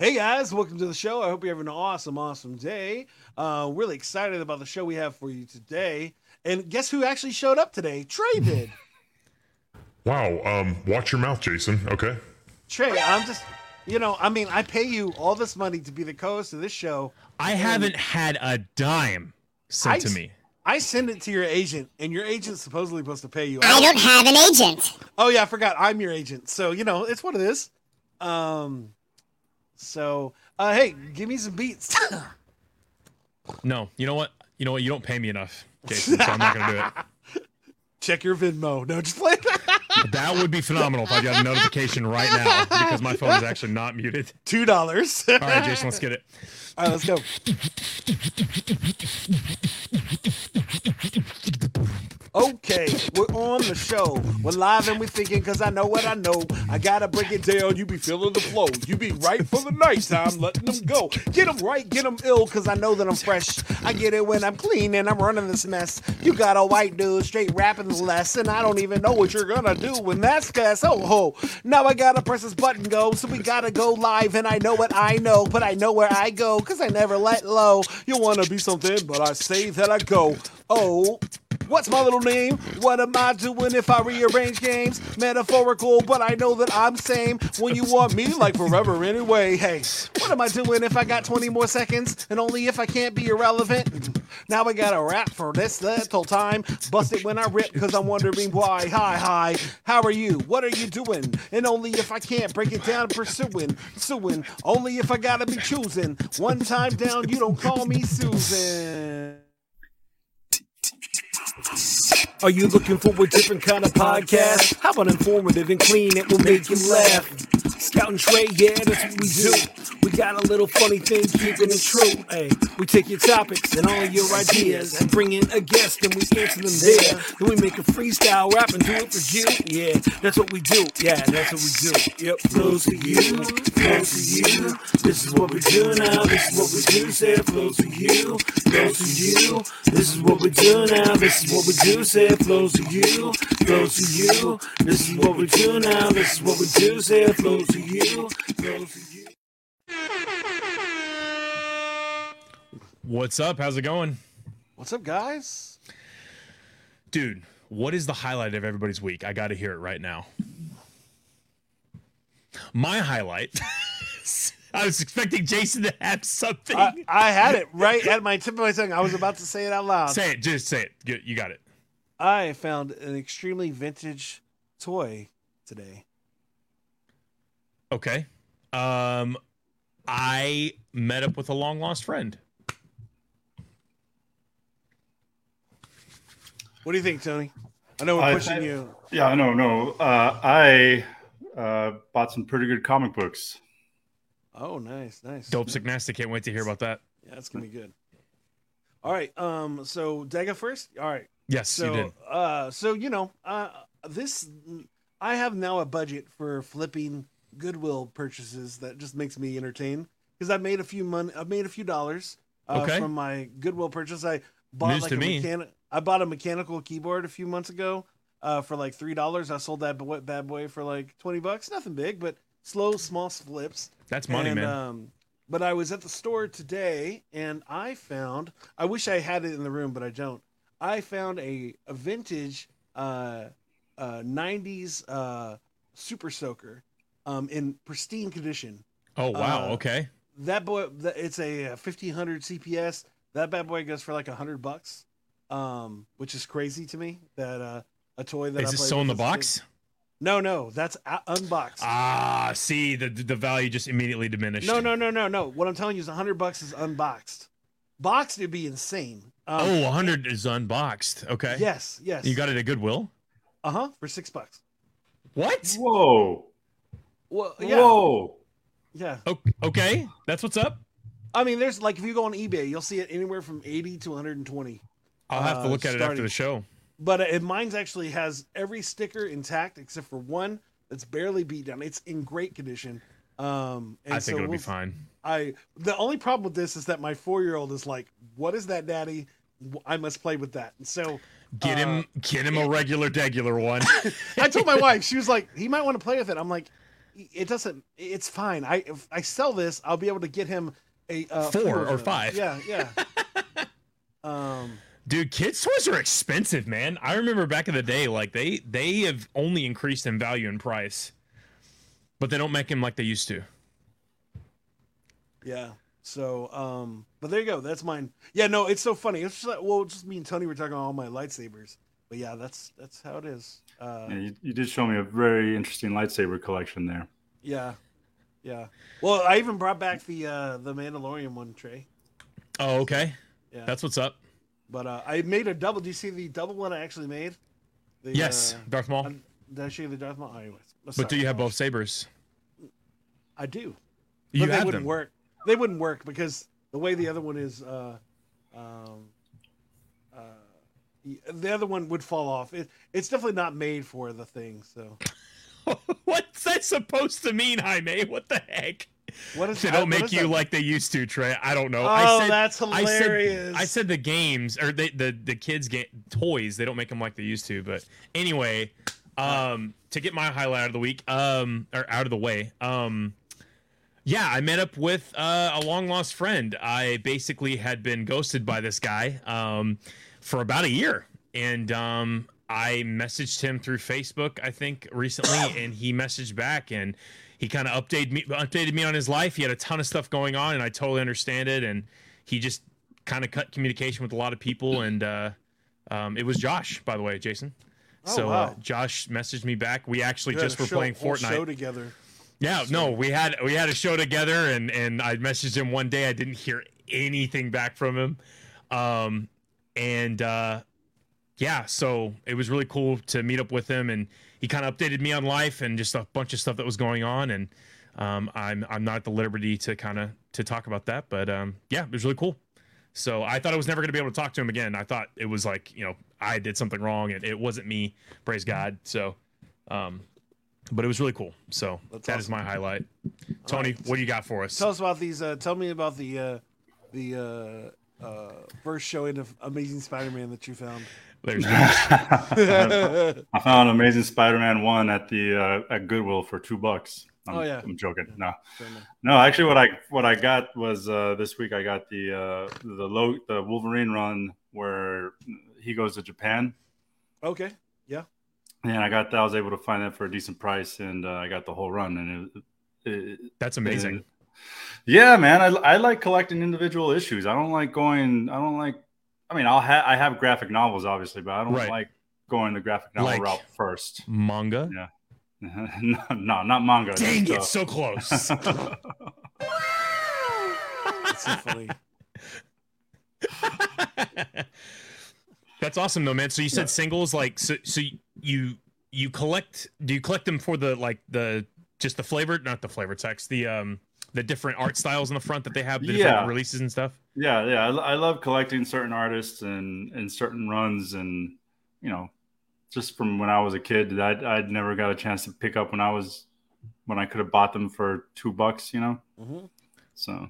Hey guys, welcome to the show. I hope you're having an awesome, awesome day. Uh, really excited about the show we have for you today. And guess who actually showed up today? Trey did. Wow. Um, watch your mouth, Jason. Okay. Trey, I'm just, you know, I mean, I pay you all this money to be the co-host of this show. I haven't had a dime sent I to me. I send it to your agent, and your agent's supposedly supposed to pay you. I don't have an agent. Oh yeah, I forgot. I'm your agent, so you know it's what it is. Um, so uh, hey, give me some beats. No, you know what? You know what? You don't pay me enough, Jason. So I'm not gonna do it. Check your Venmo. No, just play. That would be phenomenal if I got a notification right now because my phone is actually not muted. Two dollars. All right, Jason, let's get it. All right, let's go. Okay, we're on the show. We're live and we're thinking because I know what I know. I gotta break it down. You be feeling the flow. You be right for the nighttime, letting them go. Get them right, get them ill because I know that I'm fresh. I get it when I'm clean and I'm running this mess. You got a white dude straight rapping less, and I don't even know what you're gonna do when that's fast. Oh ho! Now I gotta press this button go, so we gotta go live, and I know what I know, but I know where I go because I never let low. You wanna be something, but I say that I go. Oh. What's my little name? What am I doing if I rearrange games? Metaphorical, but I know that I'm same. When you want me like forever anyway. Hey, what am I doing if I got 20 more seconds? And only if I can't be irrelevant? Now I gotta rap for this little time. Bust it when I rip, cause I'm wondering why. Hi, hi, how are you? What are you doing? And only if I can't break it down, pursuing, suing. Only if I gotta be choosing. One time down, you don't call me Susan. Yes. Are you looking for a different kind of podcast? How about informative and clean? It will make you laugh. Scout and Trey, yeah, that's what we do. We got a little funny thing, keeping it true. Hey, we take your topics and all your ideas and bring in a guest and we answer them there. Then we make a freestyle rap and do it for you. Yeah, that's what we do. Yeah, that's what we do. Yep, flows for you, flows for you. This is what we do now. This is what we do. Say flows for you, flows for you. This is what we do now. This is what we do. Say it flows for you, flows to you. This is what we do now. This is what we do. Say it flows for you, flows to you. What's up? How's it going, What's up, guys? dude? What is the highlight of everybody's week? I got to hear it right now. My highlight. I was expecting Jason to have something. I, I had it right at my tip of my tongue. I was about to say it out loud. say it. Just say it. You- You got it. I found an extremely vintage toy today. Okay. Um, I met up with a long lost friend. What do you think, Tony? I know we're I pushing think- you. Yeah, no, no. Uh, I uh, bought some pretty good comic books. Oh, nice, nice. Dope sick nasty. Can't wait to hear about that. Yeah, that's gonna be good. All right. Um. So, did I go first? All right. Yes, So, you did. uh, so you know, uh, this I have now a budget for flipping Goodwill purchases that just makes me entertain because I made a few money. I made a few dollars uh, Okay. from my Goodwill purchase. I bought News like a me. mechanic. I bought a mechanical keyboard a few months ago uh, for like three dollars. I sold that b- bad boy for like twenty bucks. Nothing big, but slow, small flips. That's money, And, man. Um, but I was at the store today and I found. I wish I had it in the room, but I don't. I found a, a vintage uh, uh, 90s uh, Super Soaker um, in pristine condition. oh wow. uh, okay. That boy, it's a 1500 CPS. That bad boy goes for like a hundred bucks, um, which is crazy to me. That uh, a toy that Is I this still in the with as a kid- box? No, no, that's uh, unboxed. Ah, see the the value just immediately diminished. No, no, no, no, no. What I'm telling you is 100 bucks is unboxed. Boxed it'd be insane. Um, Oh, 100 is unboxed. Okay. yes, yes. You got it at Goodwill. uh huh for six bucks. What? Whoa! Well, yeah, Whoa! yeah. Okay, that's what's up. I mean, there's like if you go on eBay, you'll see it anywhere from 80 to 120. I'll have to Uh, look at it after the show. But uh, mine's actually has every sticker intact except for one that's barely beat down. It's in great condition. Um, and I think so it'll be we'll- fine. I the only problem with this is that my four year old is like, "What is that, Daddy? I must play with that." And so Get uh, him, get him a regular, regular one. I told my wife, she was like, he might want to play with it. I'm like, it doesn't. It's fine. I if I sell this, I'll be able to get him a uh, Four or five. Yeah, yeah. um, Dude, kids' toys are expensive, man. I remember back in the day, like they they have only increased in value and price, but they don't make them like they used to. Yeah. So, um, but there you go. That's mine. Yeah, no, it's so funny. It's just like, well, just me and Tony were talking about all my lightsabers. But yeah, that's that's how it is. Uh, Yeah, you, you did show me a very interesting lightsaber collection there. yeah, yeah. Well, I even brought back the uh the Mandalorian one, Trey. Oh, okay. Yeah. That's what's up. But uh, I made a double. Do you see the double one I actually made? The, Yes, uh, Darth Maul. did I show you the Darth Maul? Oh, anyways, But do you have both sabers? I do. You but they wouldn't them. work. They wouldn't work because the way the other one is, uh, um, uh, the other one would fall off. It, it's definitely not made for the thing. So What's that supposed to mean, Jaime? What the heck? what is They don't make you that? like they used to, Trey. I don't know. Oh, I said, that's I said, hilarious. I said the games or they, the the kids get toys. They don't make them like they used to. But anyway, um, to get my highlight out of the week, um, or out of the way, um, yeah, I met up with uh, a long lost friend. I basically had been ghosted by this guy um, for about a year, and um, I messaged him through Facebook, I think, recently, and he messaged back and he kind of updated me updated me on his life. He had a ton of stuff going on, and I totally understand it. And he just kind of cut communication with a lot of people, and uh, um, it was Josh, by the way, Jason. Oh, so uh. Josh messaged me back. We actually just were show- playing Fortnite. show together. Yeah, no, we had we had a show together, and and I messaged him one day. I didn't hear anything back from him, um, and uh, yeah, so it was really cool to meet up with him, and he kind of updated me on life and just a bunch of stuff that was going on, and um, I'm I'm not at the liberty to kind of to talk about that, but um, yeah, it was really cool. So I thought I was never going to be able to talk to him again. I thought it was like you know I did something wrong, and it wasn't me. Praise God. So. Um, but it was really cool. So That's that is awesome. my highlight. Tony, what do you got for us? Tell us about these. Uh, tell me about the uh, the uh, uh, first showing of Amazing Spider-Man that you found. There's I found Amazing Spider-Man one at the uh, at Goodwill for two bucks. I'm, Oh, yeah. I'm joking. No, no. Actually, what I what I got was uh, this week. I got the uh, the low the Wolverine run where he goes to Japan, Okay. Yeah. and I got that. I was able to find that for a decent price, and uh, I got the whole run, and it, it, That's amazing. Yeah, man, I, I like collecting individual issues. I don't like going. I don't like. I mean, I'll have I have graphic novels, obviously, but I don't Right. like going the graphic novel Like- route first. Manga. Yeah. no, no, not manga. Dang it, so close. uh, That's so funny. That's awesome though, man. So you said Yeah. singles, like so. So you you collect? Do you collect them for the like the just the flavored, not the flavored text, the um the different art styles in the front that they have, the Yeah. different releases and stuff? yeah, yeah. I, I love collecting certain artists and and certain runs, and you know, just from when I was a kid, I I'd never got a chance to pick up when I was when I could have bought them for two bucks, you know. hmm So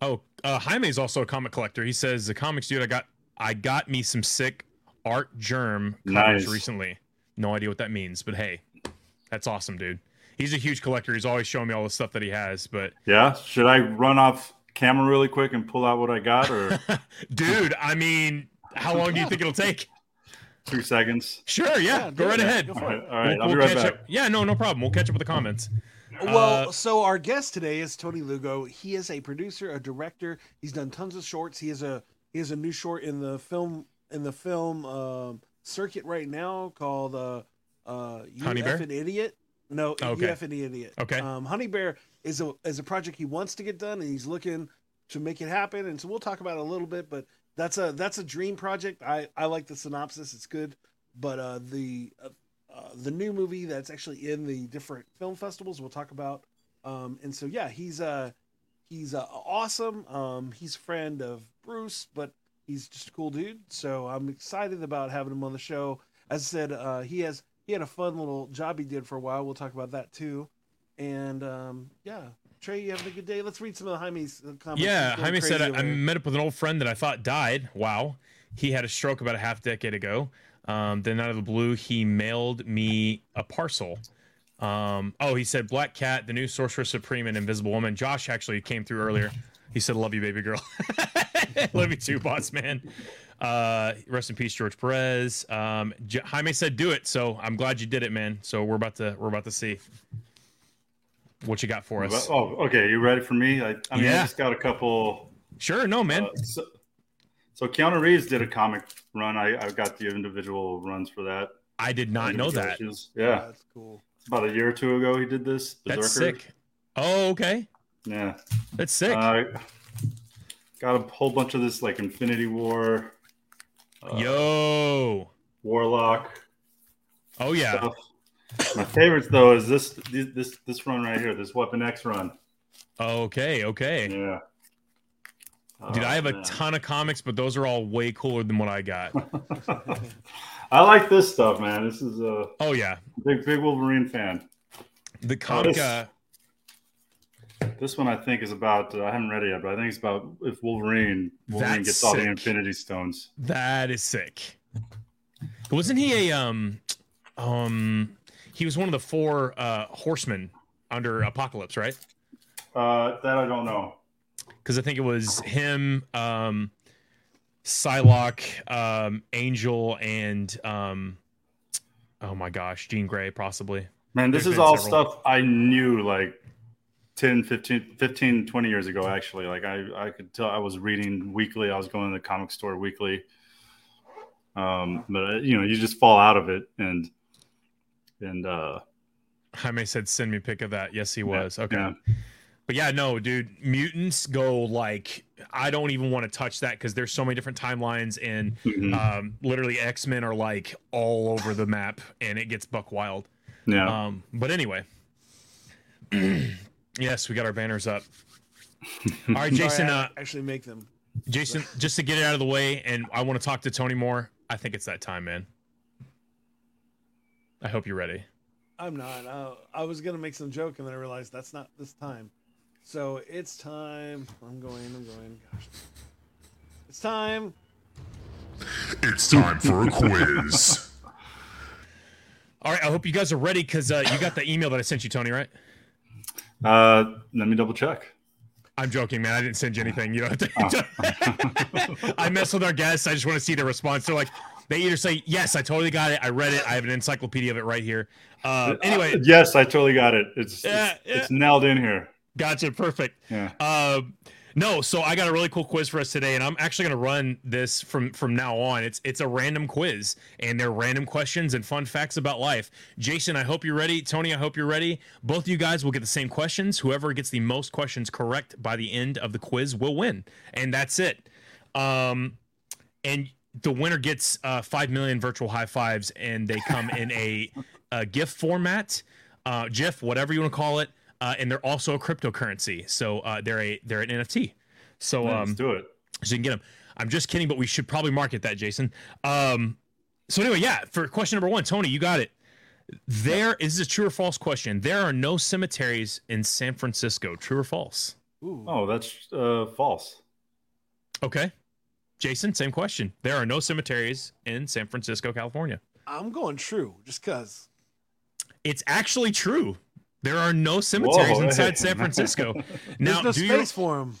Oh, uh, Jaime is also a comic collector. He says the comics dude, I got I got me some sick Artgerm covers Nice. recently. No idea what that means, but hey, that's awesome, dude. He's a huge collector. He's always showing me all the stuff that he has. But yeah, should I run off camera really quick and pull out what I got, or dude, I mean, how long do you think it'll take? two seconds? Sure, yeah, Yeah, go right it. ahead. Go All for right, it. all right We'll- I'll we'll right catch back. up- Yeah, no, no problem. We'll catch up with the comments. Well, Uh, so our guest today is Tony Lugo. He is a producer, a director. He's done tons of shorts. He is a he has a new short in the film in the film um, circuit right now called uh, uh, "You Honey Bear? Effing Idiot." No, Okay. "You Effing Idiot." Okay. Um, Honey Bear is a is a project he wants to get done, and he's looking to make it happen. And so we'll talk about it a little bit, but that's a that's a dream project. I I like the synopsis; it's good. But uh, the uh, uh, the new movie that's actually in the different film festivals we'll talk about. Um, and so yeah, he's uh he's uh, awesome. Um, he's a friend of Bruce, but he's just a cool dude. So I'm excited about having him on the show. As I said, uh, he has he had a fun little job he did for a while. We'll talk about that too. And um, yeah, Trey, you having a good day? Let's read some of the Jaime's uh, comments. Yeah, Jaime said I, I met up with an old friend that I thought died. Wow, he had a stroke about a half decade ago. Um, then out of the blue, he mailed me a parcel. Um, oh, he said Black Cat, the new Sorcerer Supreme, and Invisible Woman. Josh actually came through earlier. He said, "Love you, baby girl." Love you too, boss man. Uh, rest in peace, George Perez. Um, J- Jaime said, "Do it." So I'm glad you did it, man. So we're about to we're about to see what you got for us. Oh, okay. You ready for me? I, I mean, Yeah. I just got a couple. Sure, no, man. uh, so, so Keanu Reeves did a comic run. I, I got the individual runs for that. I did not know that. issues. Yeah, That's cool. About a year or two ago he did this. That's sick. Oh, okay. Yeah. That's sick. Uh, got a whole bunch of this like Infinity War, uh, Yo. Warlock Oh yeah. stuff. My favorites though is this this this, run right here, this Weapon X run. Okay. Okay. Yeah. Dude, Oh, I have a ton of comics, but those are all way cooler than what I got. I like this stuff, man. This is a Oh yeah. big big Wolverine fan. The comic. this- Uh, This one I think is about. Uh, I haven't read it yet, but I think it's about if Wolverine Wolverine gets all the. Infinity Stones. that is sick. Wasn't he a um um? He was one of the four uh horsemen under Apocalypse, right? Uh, that I don't know. because I think it was him, um, Psylocke, um, Angel, and um, oh my gosh, Jean Grey, possibly. Man, this There's is all several. stuff I knew like 10, 15, 15, 20 years ago, actually. Like, I, I could tell I was reading weekly. I was going to the comic store weekly. Um, but, uh, you know, you just fall out of it. And, and, uh, Jaime said, "Send me a pic of that." Yes, he was. okay, yeah. But yeah, no, dude, mutants go like I don't even want to touch that because there's so many different timelines and Mhm. um, literally X Men are like all over the map and it gets buck wild. yeah. Um, but anyway, yes, we got our banners up. All right, Jason. Sorry, Uh, actually make them. Jason, just to get it out of the way, and I want to talk to Tony more. I think it's that time, man. I hope you're ready. I'm not. Uh, I was gonna make some joke, and then I realized that's not this time. So it's time. I'm going. I'm going. Gosh, it's time. It's time for a quiz. All right, I hope you guys are ready because uh, you got the email that I sent you, Tony. Right? Uh, let me double check. I'm joking, man. I didn't send you anything. You don't have to. I mess with our guests. I just want to see their response. They're like, they either say, "Yes, I totally got it. I read it. I have an encyclopedia of it right here." Uh, anyway, Uh, yes, I totally got it. It's, Yeah, it's, yeah. it's nailed in here. Gotcha. Perfect. Yeah. Um, no, so I got a really cool quiz for us today, and I'm actually going to run this from from now on. It's it's a random quiz, and they're random questions and fun facts about life. Jason, I hope you're ready. Tony, I hope you're ready. Both of you guys will get the same questions. Whoever gets the most questions correct by the end of the quiz will win, and that's it. Um, and the winner gets uh, five million virtual high fives, and they come in a, a GIF format, uh, GIF, whatever you want to call it, uh, and they're also a cryptocurrency. So uh, they're a they're an NFT. So Let's um, do it. so you can get them. I'm just kidding, but we should probably market that, Jason. Um, so anyway, yeah. For question number one, Tony, you got it. There is a true or false question. There are no cemeteries in San Francisco. True or false? Ooh. Oh, that's uh, false. Okay. Jason, same question. There are no cemeteries in San Francisco, California. I'm going true, just cause. It's actually true. There are no cemeteries Whoa, inside hey. San Francisco. now, There's no do your, space for them.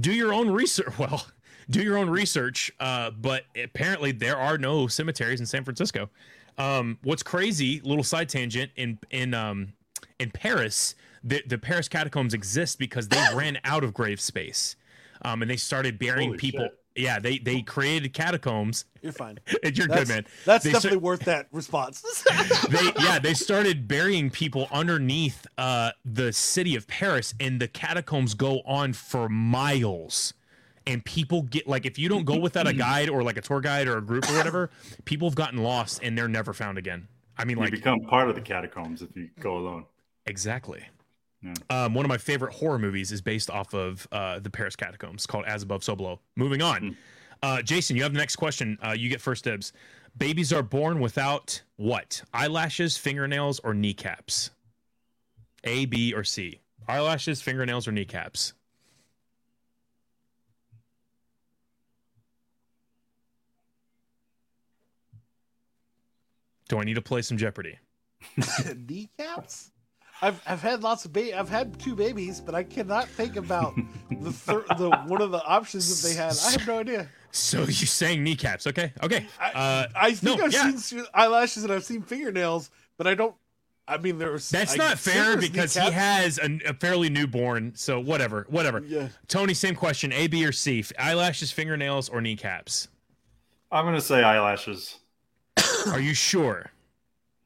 do your own research. Well, do your own research. Uh, but apparently, there are no cemeteries in San Francisco. Um, what's crazy? Little side tangent in in um, in Paris, the the Paris catacombs exist because they ran out of grave space, um, and they started burying Holy people. shit. Yeah, they they created catacombs. You're fine. And you're That's, good, man. that's They definitely cer- worth that response. they yeah they started burying people underneath uh the city of paris and the catacombs go on for miles and people get like if you don't go without a guide or like a tour guide or a group or whatever people have gotten lost and they're never found again i mean You like you become part of the catacombs if you go alone. exactly Yeah. Um, one of my favorite horror movies is based off of uh, the Paris catacombs called As Above, So Below. Moving on. Uh, Jason, you have the next question. Uh, you get first dibs. Babies are born without what? Eyelashes, fingernails, or kneecaps? A, B, or C? Eyelashes, fingernails, or kneecaps? Do I need to play some Jeopardy? Kneecaps? I've I've had lots of ba- I've had two babies, but I cannot think about the third the one of the options that they had. I have no idea. So you're saying kneecaps? Okay, okay. I, Uh, I think no, I've yeah. seen eyelashes and I've seen fingernails, but I don't. I mean, there's That's I not fair there's because he has a, a fairly newborn. So whatever, whatever. Yeah. Tony, same question: A, B, or C? Eyelashes, fingernails, or kneecaps? I'm gonna say eyelashes. Are you sure?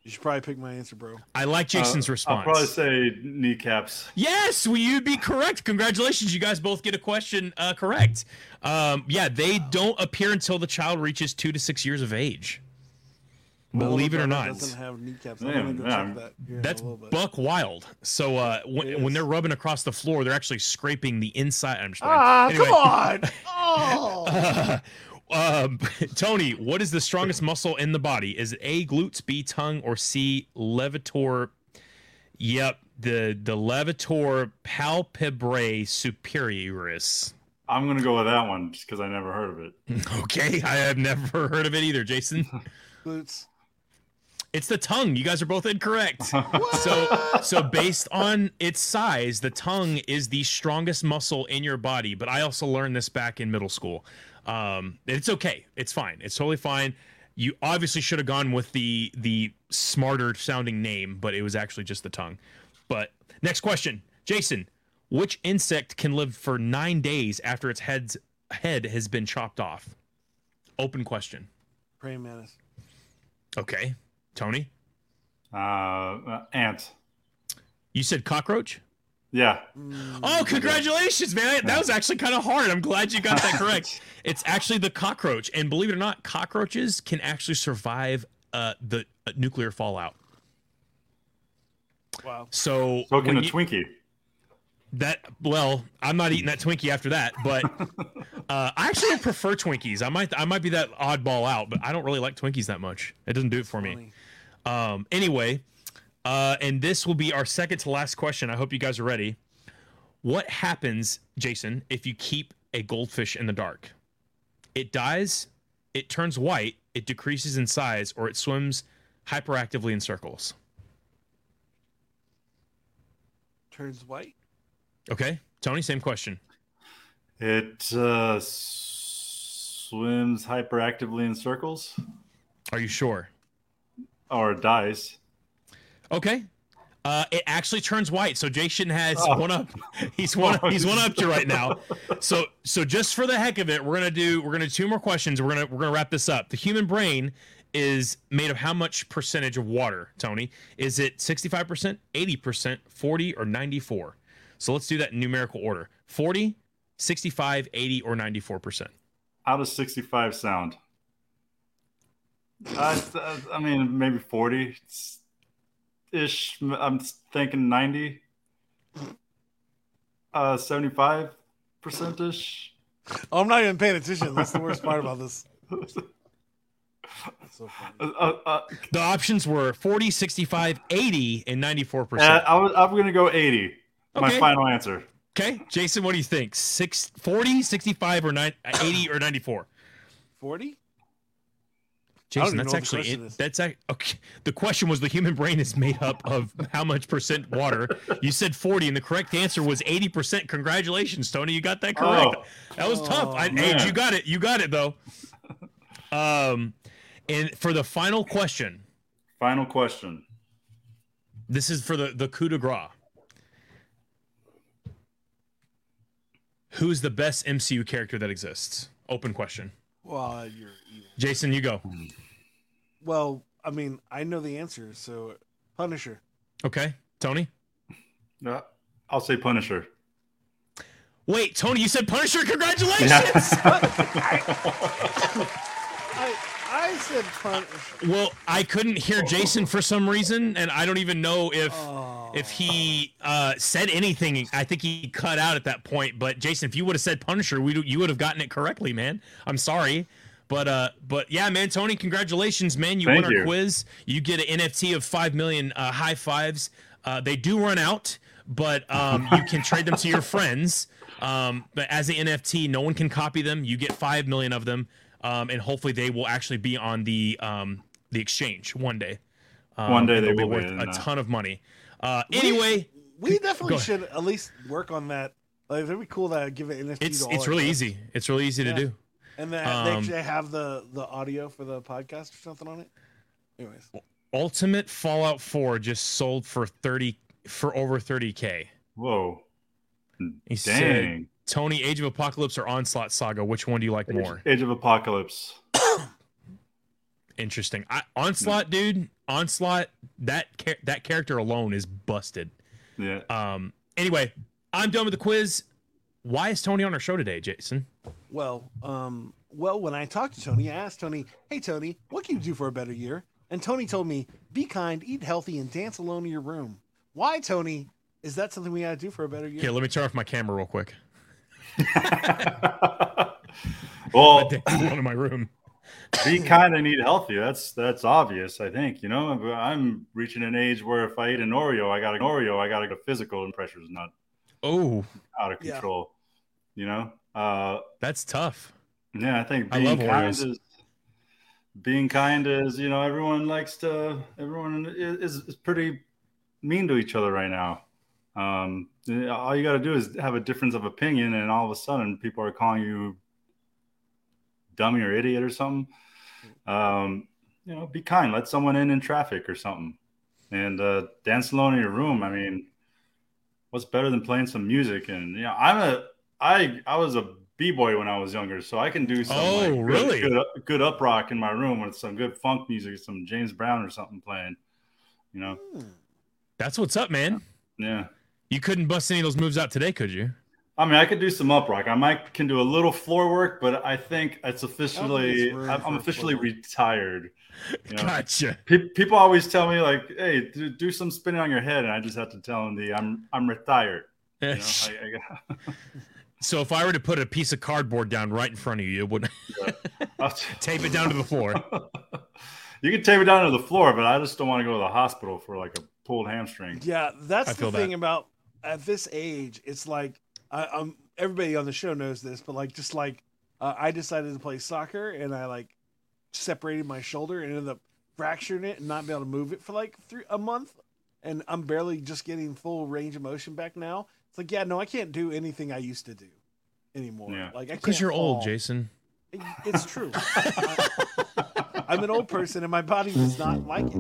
You should probably pick my answer, bro. I like Jason's Uh, response. I'll probably say kneecaps. Yes, well, you'd be correct. Congratulations, you guys both get a question uh, correct. Um, yeah, they don't appear until the child reaches two to six years of age. Believe it or not, doesn't have kneecaps. Damn, I'm yeah. that. here in a that's buck wild. So uh, It when, is. when they're rubbing across the floor, they're actually scraping the inside. I'm just playing. Ah, Anyway. come on! Oh, um, Tony, what is the strongest muscle in the body? Is it A, glutes, B, tongue, or C, levator? Yep, the the levator palpebrae superioris. I'm gonna go with that one just because I never heard of it. Okay, I have never heard of it either, Jason. Boots. It's the tongue. You guys are both incorrect. So, so based on its size, the tongue is the strongest muscle in your body. But I also learned this back in middle school. Um, it's okay. It's fine. It's totally fine. You obviously should have gone with the the smarter sounding name, but it was actually just the tongue. But next question, Jason, which insect can live for nine days after its head's head has been chopped off? Open question. Praying mantis. Okay, Tony, Uh, uh, ant. you said cockroach. Yeah. Oh, congratulations, man. That was actually kind of hard. I'm glad you got that correct. it's actually the cockroach. And believe it or not, cockroaches can actually survive uh, the uh, nuclear fallout. Wow. So, So can when a you- Twinkie. that, well, I'm not eating that Twinkie after that, but uh, I actually prefer Twinkies. I might, I might be that oddball out, but I don't really like Twinkies that much. It doesn't do it for me. Um, anyway, uh, and this will be our second to last question. I hope you guys are ready. What happens, Jason, if you keep a goldfish in the dark? It dies, it turns white, it decreases in size, or it swims hyperactively in circles. Turns white. Okay, Tony, same question. It uh, swims hyperactively in circles, Are you sure? or it dies. Okay. Uh, it actually turns white, so Jason has Oh. one up. He's one. He's one up to right now. So, so just for the heck of it, we're gonna do. We're gonna do two more questions. We're gonna we're gonna wrap this up. The human brain is made of how much percentage of water, Tony? Is it sixty five percent, eighty percent, forty, or ninety four? So let's do that in numerical order: 40, 65, 80, or ninety four percent. How does 65 sound? I, I mean, maybe 40 ish. I'm thinking 90. Uh, 75 percent ish. Oh, I'm not even paying attention. That's the worst part about this. So funny. Uh, uh, The options were 40, 65, 80, and ninety four uh, percent. I was, I'm going to go 80. My final answer. Okay, Jason, what do you think? Six, 40, 65, or nine, 80, or 94? 40? Jason, that's know what the actually question it. is. That's ac- okay. The question was the human brain is made up of how much percent water? You said 40, and the correct answer was 80%. Congratulations, Tony. You got that correct. Oh. That was tough. I, hey, you got it. You got it though. Um, and for the final question, Final question. this is for the the coup de grace. Who's the best MCU character that exists? Open question. Well, you're evil. Jason, you go. Well, I mean, I know the answer, so Punisher. Okay, Tony. Uh, I'll say Punisher. Wait, Tony, you said Punisher. Congratulations. I I said Punisher. Well, I couldn't hear Jason for some reason, and I don't even know if Oh. if he uh, said anything. I think he cut out at that point. But Jason, if you would have said Punisher, we you would have gotten it correctly, man. I'm sorry. But uh, but yeah, man, Tony, congratulations, man! You Thank won our you. quiz. You get an NFT of five million uh, high fives. Uh, they do run out, but um, you can trade them to your friends. Um, but as an NFT, no one can copy them. You get five million of them, um, and hopefully they will actually be on the um, the exchange one day. Um, One day they they'll be will worth a ton of money. Uh, anyway, we Go definitely should at least work on that. Like, it'd be cool to give it NFT. it's to all it's really guests. easy. It's really easy Yeah. to do. And then Um, they actually have the the audio for the podcast or something on it. Anyways, Ultimate Fallout 4 just sold for 30 for over 30k. Whoa. He said, Dang. Tony, Age of Apocalypse or Onslaught Saga, which one do you like more? Age of Apocalypse. Interesting. I, Onslaught, dude, Onslaught, that char- that character alone is busted. Yeah. Um. Anyway, I'm done with the quiz. Why is Tony on our show today, Jason? Well, um, well, when I talked to Tony, I asked Tony, "Hey, Tony, what can you do for a better year?" And Tony told me, "Be kind, eat healthy, and dance alone in your room." Why, Tony? Is that something we gotta do for a better year? Here, let me turn off my camera real quick. well, Dance alone in my room. be kind and eat healthy. That's that's obvious. I think you know. I'm reaching an age where if I eat an Oreo, I got an Oreo. I got to go physical, and pressure's not Oh, out of Yeah. control. You know. Uh, that's tough. yeah, I think I being love kind is being kind is you know everyone likes to everyone is, is pretty mean to each other right now. Um, all you got to do is have a difference of opinion, and all of a sudden people are calling you dummy or idiot or something. Um, you know, be kind. Let someone in in traffic or something, and uh, dance alone in your room. I mean, what's better than playing some music? And you know, I'm a I I was a b boy when I was younger, so I can do some Oh, like, really? good, good up rock in my room with some good funk music, some James Brown or something playing. You know, Hmm. That's what's up, man. yeah. You couldn't bust any of those moves out today, could you? I mean, I could do some up rock. I might can do a little floor work, but I think it's officially I'm, I'm officially floor retired. You know? Gotcha. Pe- people always tell me like, "Hey, do, do some spinning on your head," and I just have to tell them the I'm I'm retired. You know, I, I, so if I were to put a piece of cardboard down right in front of you, it would I'll- tape it down to the floor. you can tape it down to the floor, but I just don't want to go to the hospital for like a pulled hamstring. Yeah, that's I the thing that. about at this age. It's like I, I'm everybody on the show knows this, but like just like uh, I decided to play soccer and I like separated my shoulder and ended up fracturing it and not being able to move it for like three a month, and I'm barely just getting full range of motion back now. It's like yeah, no, I can't do anything I used to do anymore. Yeah. Like Because you're old. Jason. It- It's true. I, I'm an old person and my body does not like it.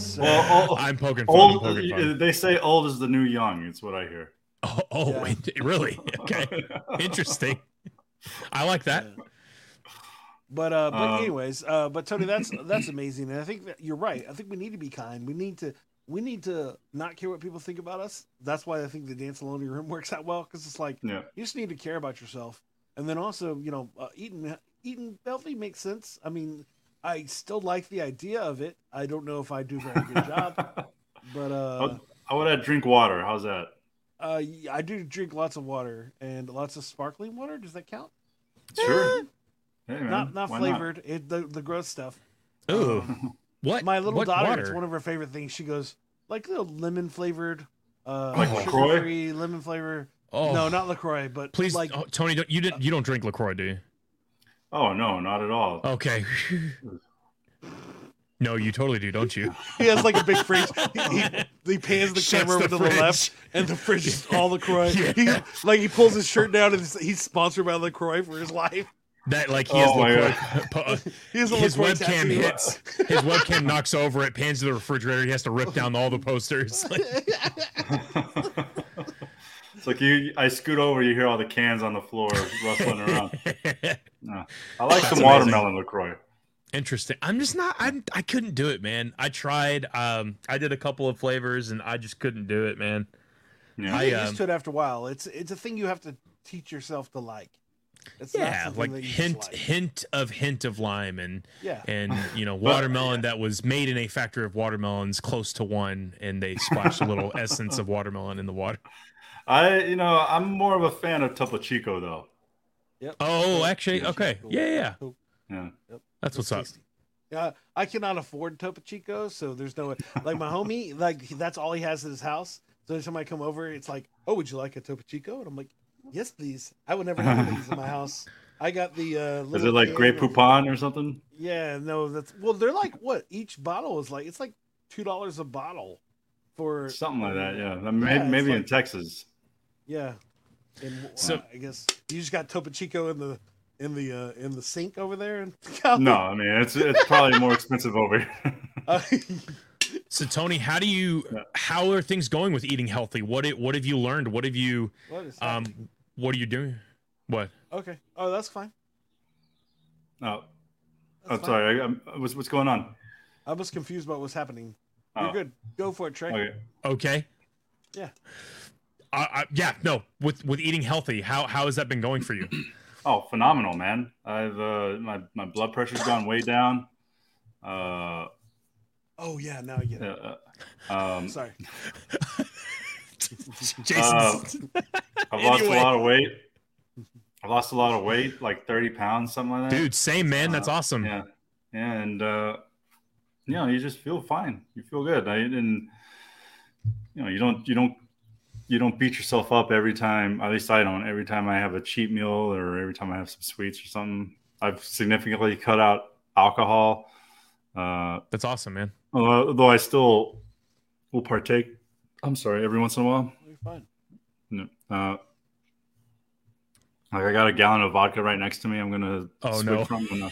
So- well, old, I'm poking fun. I'm poking fun. they say old is the new young. It's what I hear. Oh, oh Yeah. wait, really? Okay, interesting. I like that. But uh, but Um, anyways, uh, but Tony, that's that's amazing, and I think that you're right. I think we need to be kind. We need to we need to not care what people think about us. That's why I think the dance alone in your room works out well because it's like Yeah. you just need to care about yourself, and then also you know uh, eating eating healthy makes sense. I mean, I still like the idea of it. I don't know if I do a very good job, but uh, I would add drink water. How's that? uh, I do drink lots of water and lots of sparkling water. Does that count? Sure. Hey, man, not not why flavored. It the the gross stuff. Ooh, Um, what? my little what daughter, water? it's one of her favorite things. She goes like little lemon flavored, uh, Like LaCroix? lemon flavor. Oh, No, not Lacroix, but please, like oh, Tony. Don't, you didn't. You don't drink Lacroix, do you? Oh no, not at all. Okay. no, you totally do, don't you? he has like a big fridge. He, he, he pans the Shuts camera over the to the left, and the fridge is all Lacroix. Yeah. He like he pulls his shirt down, and he's- he's sponsored by Lacroix for his life. That like he Oh has my LaCroix. po- uh, He has his webcam tattoo. hits. His webcam knocks over. It pans to the refrigerator. He has to rip down all the posters. Like, it's like you. I scoot over, you hear all the cans on the floor rustling around. No. I like That's some amazing. watermelon Lacroix. Interesting. I'm just not. I'm. I couldn't do it, man. I tried. Um, I did a couple of flavors, and I just couldn't do it, man. Yeah. I, You get um, used to it after a while. It's it's a thing you have to teach yourself to like. It's Yeah, something like that you just hint, like. hint of hint of lime, and Yeah. and you know Well, watermelon that was made in a factory of watermelons close to one, and they splashed a little essence of watermelon in the water. I, you know, I'm more of a fan of Topo Chico though. Yep. Oh, actually, Yeah, okay, Cool. yeah, yeah, Cool. Yeah. that's what's up. tasty. Yeah, I cannot afford Topo Chico, so there's no like my homie. Like that's all he has in his house. So anytime I come over, it's like, "Oh, would you like a Topo Chico?" And I'm like, "Yes, please." I would never have these in my house. I got the. Uh, Is it like can Grey Poupon or something? Yeah, no, that's well. They're like what each bottle is like. It's like two dollars a bottle for Something like that. Yeah, Yeah, maybe, it's maybe in Texas. Yeah, and So- so I guess you just got Topo Chico in the in the uh, in the sink over there. And No, I mean it's it's probably more expensive over here. Uh, So Tony, how do you Yeah. how are things going with eating healthy? What it, what have you learned? What have you what is that? um what are you doing? What? okay. Oh, that's fine. oh, That's I'm fine. sorry. I, I'm, what's what's going on? I was confused about what's happening. You're Oh, good. Go for it, Trey. Okay. Okay. Yeah. Uh, I, yeah, no. With with eating healthy, how how has that been going for you? Oh, phenomenal, man! I've uh, my my blood pressure's gone way down. Uh, Oh yeah, now I get it. uh, um, Sorry. Jason, Uh, I've lost Anyway. a lot of weight. I lost a lot of weight, like 30 pounds, something like that. dude, same man. That's Uh, awesome. Yeah, yeah, and uh, you know, you just feel fine. You feel good, I, and you know, you don't, you don't, you don't beat yourself up every time. At least I don't. Every time I have a cheat meal or every time I have some sweets or something, I've significantly cut out alcohol. Uh, That's awesome, man. Although although I still will partake. I'm sorry, every once in a while. You're fine. No. Uh, like I got a gallon of vodka right next to me. I'm gonna Oh, switch no. from.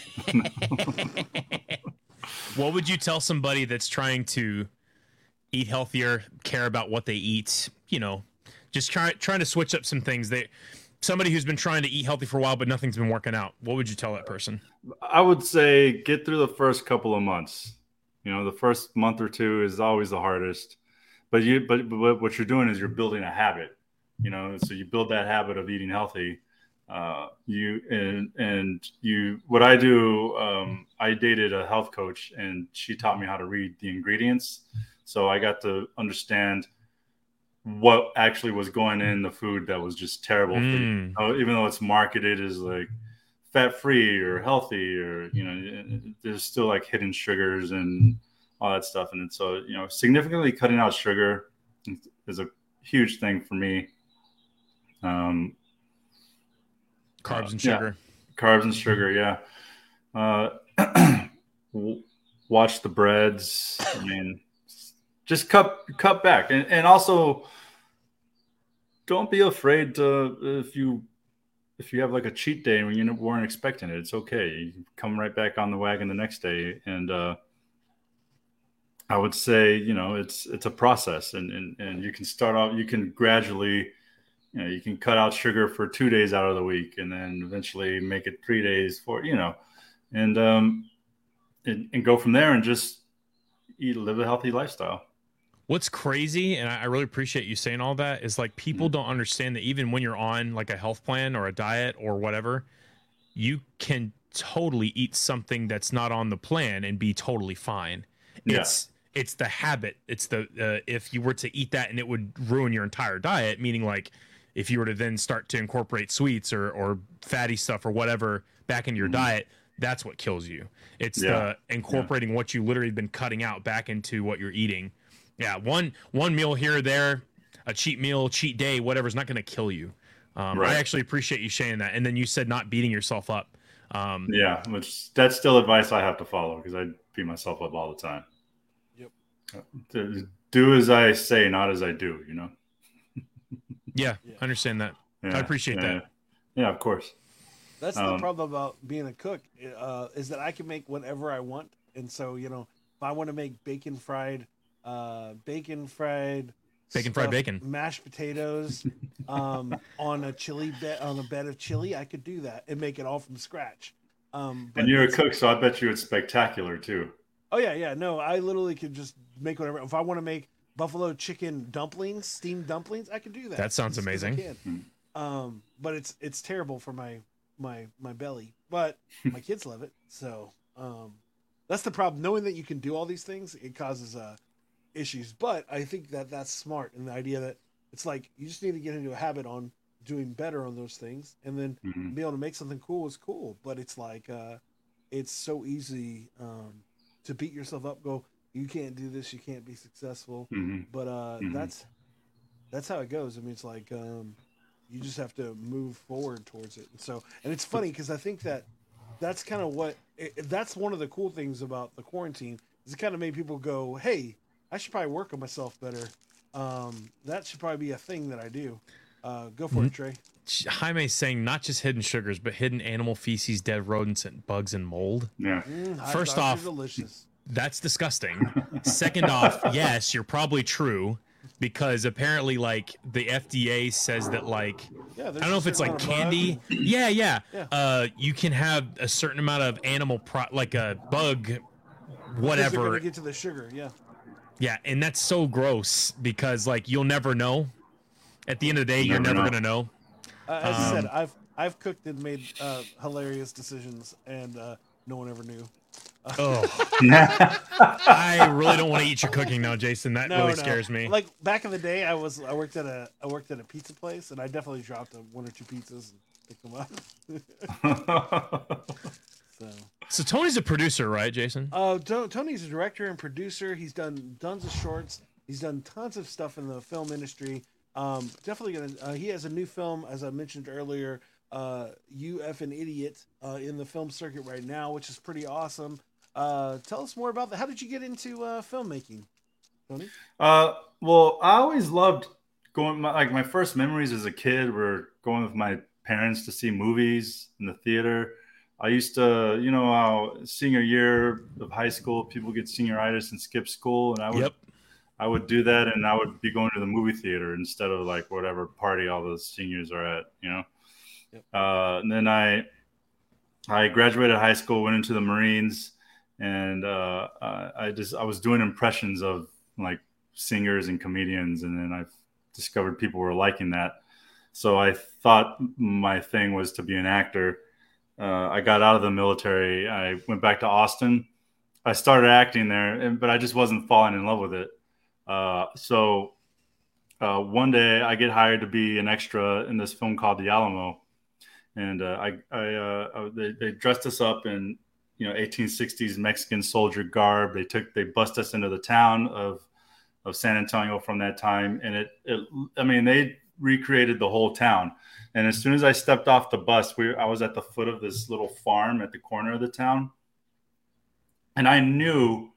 what would you tell somebody that's trying to eat healthier, care about what they eat? You know, just try, trying to switch up some things. They somebody who's been trying to eat healthy for a while, but nothing's been working out. What would you tell that person? I would say get through the first couple of months. You know, the first month or two is always the hardest. But you, but, but what you're doing is you're building a habit. You know, so you build that habit of eating healthy. Uh, you and and you. What I do, um, I dated a health coach, and she taught me how to read the ingredients. So I got to understand what actually was going in the food that was just terrible Mm, Oh, even though it's marketed as like fat free or healthy or you know there's still like hidden sugars and all that stuff. And so you know significantly cutting out sugar is a huge thing for me. Um carbs and Yeah. sugar. carbs and sugar yeah. Uh watch the breads. I mean just cut cut back. And, and also don't be afraid to if you if you have like a cheat day when you weren't expecting it it's okay. You come right back on the wagon the next day. And uh i would say you know it's it's a process. And and, and you can start off you can gradually you know you can cut out sugar for two days out of the week and then eventually make it three days for you know and um and, and go from there and just eat live a healthy lifestyle What's crazy, and I I really appreciate you saying all that, is like people Mm. don't understand that even when you're on like a health plan or a diet or whatever, you can totally eat something that's not on the plan and be totally fine. Yeah. It's it's the habit. It's the uh, if you were to eat that and it would ruin your entire diet. Meaning like if you were to then start to incorporate sweets or or fatty stuff or whatever back into your Mhm. diet, that's what kills you. It's Yeah. the incorporating what you literally been cutting out back into what you're eating. Yeah, one one meal here or there, a cheat meal, cheat day, whatever's not going to kill you. Um, Right. I actually appreciate you saying that. And then you said not beating yourself up. Um, yeah which that's still advice i have to follow because i beat myself up all the time Yep. Do as i say not as i do you know yeah, Yeah. I understand that. yeah, appreciate yeah. that. yeah of course That's the Um, problem about being a cook uh, is that I can make whatever I want, and so you know, if I want to make bacon fried, uh, bacon fried, Bacon fried bacon. mashed potatoes, um, on a chili bed on a bed of chili, I could do that and make it all from scratch. Um, but and you're a cook so i bet you it's spectacular too Oh yeah, yeah. No, I literally could just make whatever. If I want to make buffalo chicken dumplings, steamed dumplings, I could do that. That sounds Just 'cause I amazing. can. Um, but it's it's terrible for my my my belly. But my kids love it, so um, that's the problem. Knowing that you can do all these things, it causes uh issues. But I think that that's smart, and the idea that it's like you just need to get into a habit on doing better on those things, and then Mhm. be able to make something cool is cool. But it's like uh, it's so easy um, to beat yourself up. Go, you can't do this. You can't be successful. Mm-hmm. But uh, Mhm. that's that's how it goes. I mean, it's like um, You just have to move forward towards it. And so, and it's funny because I think that that's kind of what it, that's one of the cool things about the quarantine is it kind of made people go, "Hey, I should probably work on myself better." Um, that should probably be a thing that I do. Uh, go for it, Trey. Jaime's saying not just hidden sugars, but hidden animal feces, dead rodents, and bugs and mold. Yeah. Mm, First off, delicious. That's disgusting. Second off, yes, you're probably true because apparently, like the FDA says that, like Yeah, I don't know if it's like amount of candy. Yeah, yeah. Yeah. Uh, you can have a certain amount of animal pro, like a bug, Because they're whatever. gonna get to the sugar. Yeah. Yeah, and that's so gross because like you'll never know. At the end of the day, You'll you're never never know. gonna know. Uh, as I said, Um, I've I've cooked and made uh, hilarious decisions, and uh, no one ever knew. Oh, I really don't want to eat your cooking now, Jason. That No, really no. scares me. Like back in the day, I was I worked at a I worked at a pizza place, and I definitely dropped a, one or two pizzas and picked them up. so, so Tony's a producer, right, Jason? uh, To- Tony's a director and producer. He's done tons of shorts. He's done tons of stuff in the film industry. Um, definitely gonna. Uh, he has a new film, as I mentioned earlier. Uh, you f an idiot uh, in the film circuit right now, which is pretty awesome. Uh, tell us more about that. How did you get into uh, filmmaking, Tony? Uh, well, I always loved going. My, like my first memories as a kid were going with my parents to see movies in the theater. I used to, you know, how senior year of high school, people get senioritis and skip school, and I would, Yep. I would do that, and I would be going to the movie theater instead of like whatever party all those seniors are at, you know. Yep. Uh, and then I, I graduated high school, went into the Marines, and uh, uh, I just I was doing impressions of like singers and comedians, and then I discovered people were liking that. So I thought my thing was to be an actor. Uh, I got out of the military. I went back to Austin. I started acting there, but I just wasn't falling in love with it. Uh, so uh, one day I get hired to be an extra in this film called The Alamo, and uh, I, I, uh, they, they dressed us up in you know 1860s Mexican soldier garb. They took they bust us into the town of of San Antonio from that time, and it, it I mean they recreated the whole town. And as soon as I stepped off the bus, we I was at the foot of this little farm at the corner of the town, and I knew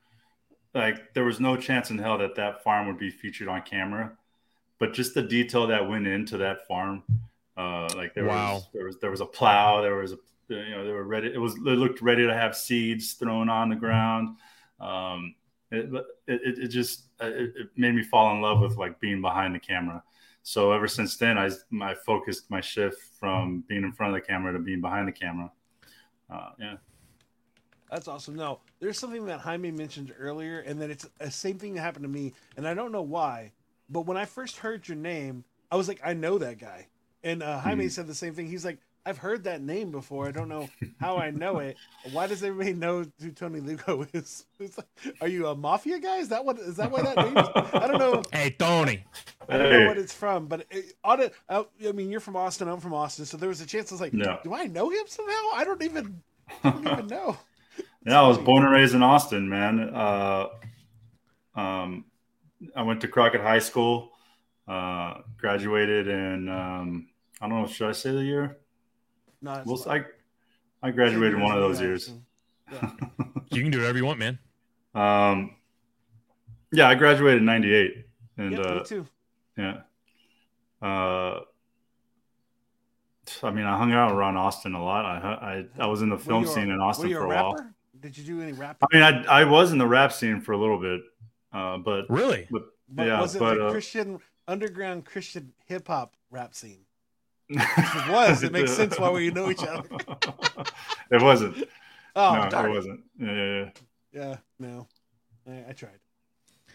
like there was no chance in hell that that farm would be featured on camera. But just the detail that went into that farm, uh, like there Wow. was there was there was a plow, there was a you know they were ready. It was they looked ready to have seeds thrown on the ground. Um, it, it, it, it just it, it made me fall in love with like being behind the camera. So ever since then, I my focused my shift from being in front of the camera to being behind the camera. Uh, yeah. That's awesome. No, there's something that Jaime mentioned earlier, and that it's the same thing that happened to me, and I don't know why, but when I first heard your name, I was like, I know that guy. And uh, Jaime Mhm. said the same thing. He's like, I've heard that name before. I don't know how I know it. Why does everybody know who Tony Lugo is? It's like, are you a mafia guy? Is that what? Is that why that name? Is? I don't know. Hey, Tony. I don't know what it's from, but it, on it, I, I mean, you're from Austin. I'm from Austin, so there was a chance. I was like, Yeah. do I know him somehow? I don't even, I don't even know. Yeah, I was born and raised in Austin, man. Uh, um, I went to Crockett High School, uh, graduated in, um, I don't know, should I say the year? No, it's Well, fine. I, I graduated Same one of those years. actually. You can do whatever you want, man. Um, yeah, I graduated in 98. And, Yeah, uh, me too. yeah. Uh, I mean, I hung out around Austin a lot. I, I, I was in the film you a- scene in were Austin you for a a while. Did you do any rap? I mean, I, I was in the rap scene for a little bit, uh, but Really? But yeah, was it but, the uh, Christian underground Christian hip hop rap scene? It was. It makes sense why we know each other. it wasn't. Oh, no, darn it wasn't. Yeah, yeah, yeah. Yeah, no, I, I tried.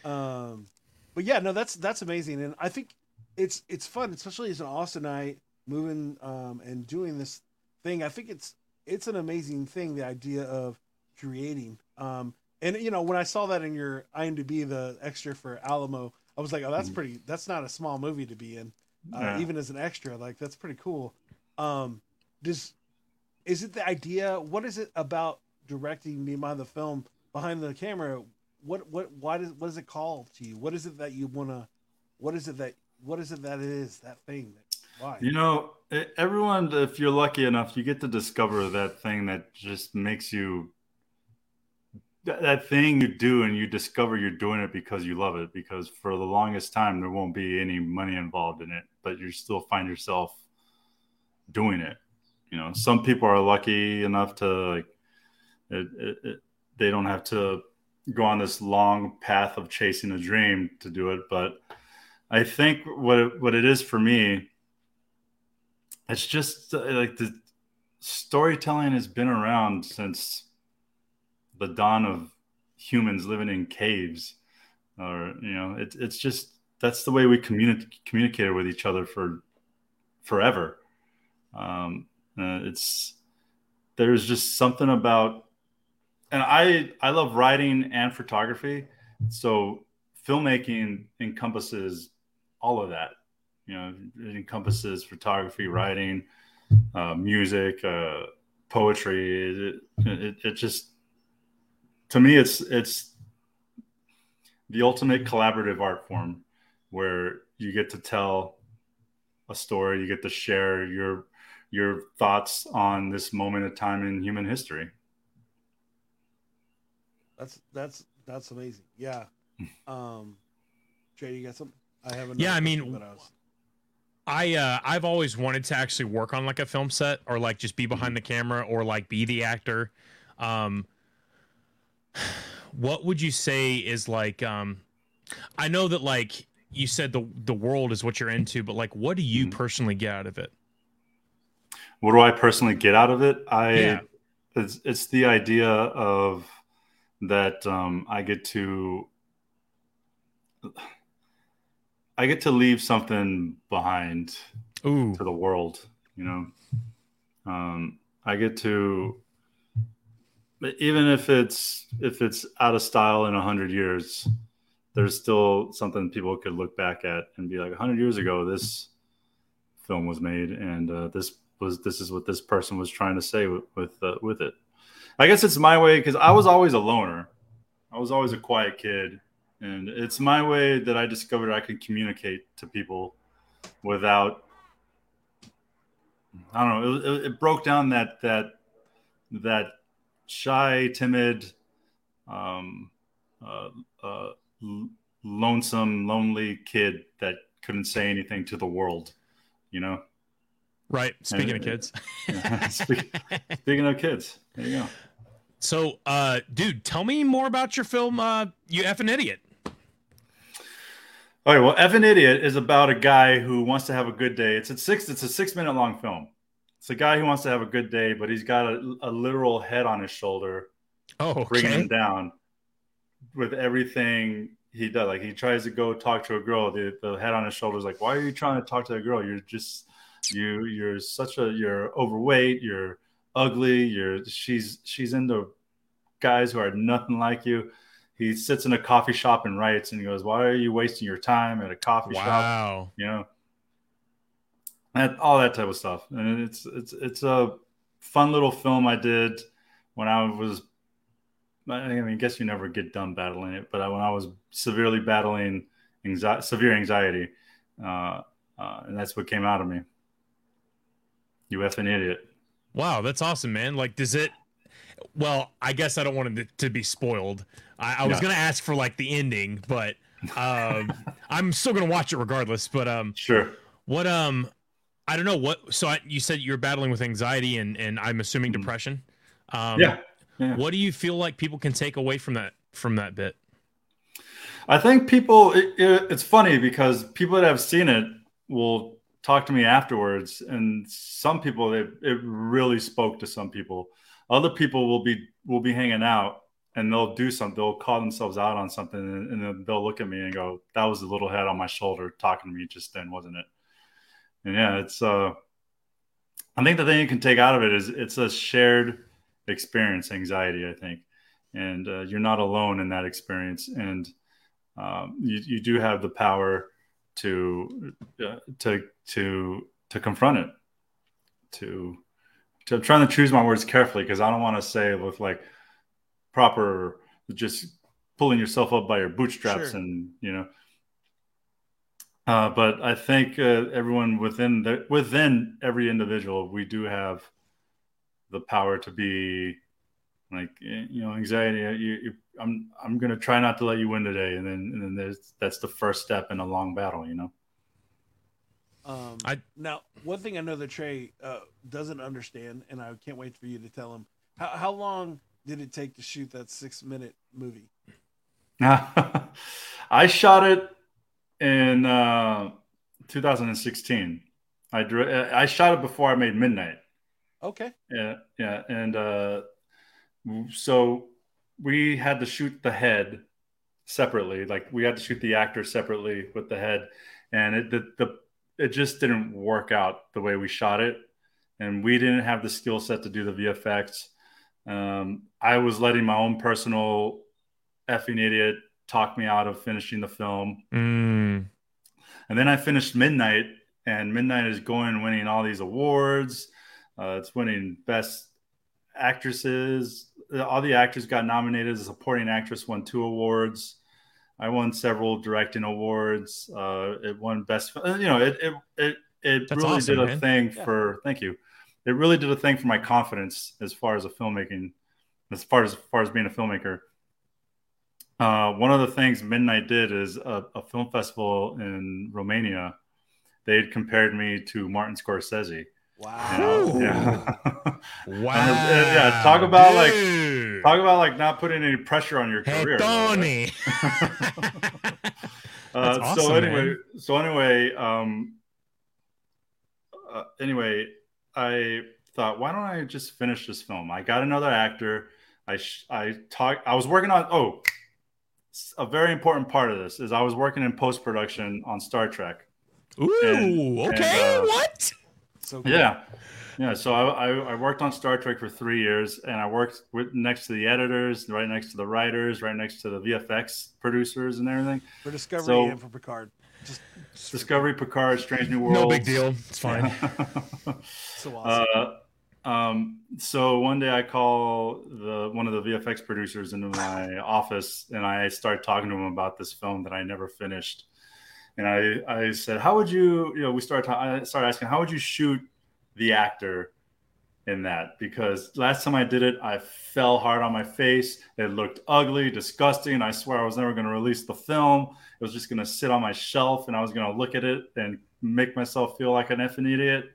Um, but yeah, no, that's that's amazing, and I think it's it's fun, especially as an Austinite moving um, and doing this thing. I think it's it's an amazing thing. The idea of creating, um, and you know, when I saw that in your IMDb, the extra for Alamo, I was like, oh, that's Mhm. pretty. That's not a small movie to be in, uh, Yeah. even as an extra. Like that's pretty cool. Um, does is it the idea? What is it about directing me behind the film, behind the camera? What what why does what is it called to you? What is it that you wanna? What is it that what is it that it is that thing? That Why? You know, everyone, if you're lucky enough, you get to discover that thing that just makes you that, that thing you do, and you discover you're doing it because you love it. Because for the longest time, there won't be any money involved in it, but you still find yourself doing it. You know, some people are lucky enough to like, it, it, it, they don't have to go on this long path of chasing a dream to do it, but I think what it, what it is for me, it's just uh, like the storytelling has been around since the dawn of humans living in caves, or you know, it's it's just that's the way we communi- communicated with each other for forever. Um, uh, it's there's just something about, and I I love writing and photography, so filmmaking encompasses all of that. You know, it encompasses photography, writing, uh, music, uh, poetry. It, it, it just, to me, it's it's the ultimate collaborative art form, where you get to tell a story, you get to share your your thoughts on this moment of time in human history. That's that's that's amazing. Yeah. Um, Jay, you got something? I have Yeah, I mean, I was- I uh, I've always wanted to actually work on like a film set or like just be behind the camera or like be the actor. Um, what would you say is like? Um, I know that like you said the the world is what you're into, but like, what do you Mhm. personally get out of it? What do I personally get out of it? I Yeah. it's it's the idea of that um, I get to I get to leave something behind Ooh, to the world. You know, um, I get to even if it's if it's out of style in a hundred years, there's still something people could look back at and be like, a hundred years ago, this film was made, and uh, this was this is what this person was trying to say with with, uh, with it. I guess it's my way because I was always a loner. I was always a quiet kid, and it's my way that I discovered I could communicate to people without I don't know. It, it broke down that that that shy, timid, um, uh, uh, lonesome, lonely kid that couldn't say anything to the world. You know. right. Speaking of uh, kids, Speak- Speaking of kids, there you go. so uh, dude, tell me more about your film. Uh, you f an idiot. All right. Well, F an Idiot is about a guy who wants to have a good day. It's a six. It's a six minute long film. It's a guy who wants to have a good day, but he's got a, a literal head on his shoulder, Oh, bringing him down with everything he does. Like he tries to go talk to a girl. The, the head on his shoulder is like, "Why are you trying to talk to a girl? You're just you. You're such a. You're overweight. You're ugly. You're she's she's into guys who are nothing like you." He sits in a coffee shop and writes, and he goes, "Why are you wasting your time at a coffee shop?" Wow. You know, all that type of stuff. And it's it's it's a fun little film I did when I was. I mean, I guess you never get done battling it, but when I was severely battling anxiety, severe anxiety, uh, uh, and that's what came out of me. You effing idiot. Wow, that's awesome, man. Like, does it? Well, I guess I don't want it to be spoiled. I, I was Yeah. gonna ask for like the ending, but um, I'm still gonna watch it regardless. But um, Sure. what um, I don't know what. So I, you said you're battling with anxiety and and I'm assuming Mhm. depression. Um, Yeah. yeah. What do you feel like people can take away from that from that bit? I think people, it, it, it's funny because people that have seen it will talk to me afterwards, and some people it, it really spoke to some people. Other people will be will be hanging out and they'll do something. They'll call themselves out on something, and, and then they'll look at me and go, "That was the little head on my shoulder talking to me just then, wasn't it?" And yeah, it's. uh I think the thing you can take out of it is it's a shared experience, anxiety. I think, and uh, you're not alone in that experience, and um, you, you do have the power to uh, to to to confront it to to I'm trying to choose my words carefully because I don't want to say with like proper just pulling yourself up by your bootstraps Sure. and you know Uh, but I think uh, everyone within the within every individual, we do have the power to be like you know anxiety. uh, You, you, I'm I'm gonna try not to let you win today, and then and then there's that's the first step in a long battle. You know. Um, I- now one thing I know that Trey uh, doesn't understand, and I can't wait for you to tell him how how long did it take to shoot that six minute movie? I shot it in uh, 2016. I dr- I shot it before I made Midnight. Okay, Yeah, yeah, and uh, so we had to shoot the head separately. Like we had to shoot the actor separately with the head, and it the, the it just didn't work out the way we shot it, and we didn't have the skill set to do the VFX. Um, I was letting my own personal effing idiot talk me out of finishing the film. Mm. And then I finished Midnight, and Midnight is going winning all these awards. Uh, it's winning Best Actresses. All the actors got nominated. The supporting actress won two awards. I won several directing awards. Uh, it won Best. You know, it it it, it That's really awesome, did a man. thing Yeah. for. Thank you. It really did a thing for my confidence as far as a filmmaking, as far as, as far as being a filmmaker. Uh, one of the things Midnight did is a, a film festival in Romania. They had compared me to Martin Scorsese. wow. You know? Yeah. Wow. yeah, talk about, like, Talk about like not putting any pressure on your Hey, career. Tony. Uh, That's so anyway, man. so anyway, um, uh, anyway, I thought, why don't I just finish this film? I got another actor. I sh- I talk. I was working on. Oh, s- a very important part of this is I was working in post production on Star Trek. Ooh, And- okay. and, uh, what? So cool. Yeah, yeah. So I, I I worked on Star Trek for three years, and I worked with next to the editors, right next to the writers, right next to the VFX producers, and everything. for Discovery So- and for Picard, just Discovery, Picard, Strange New Worlds. No big deal. It's fine. so awesome. Uh, um, so one day I call the one of the VFX producers into my office and I start talking to him about this film that I never finished. And I, I said, how would you, you know, we started, ta- I started asking, how would you shoot the actor in that? Because last time I did it, I fell hard on my face. It looked ugly, disgusting. I swear I was never going to release the film. It was just going to sit on my shelf and I was going to look at it and make myself feel like an effing idiot.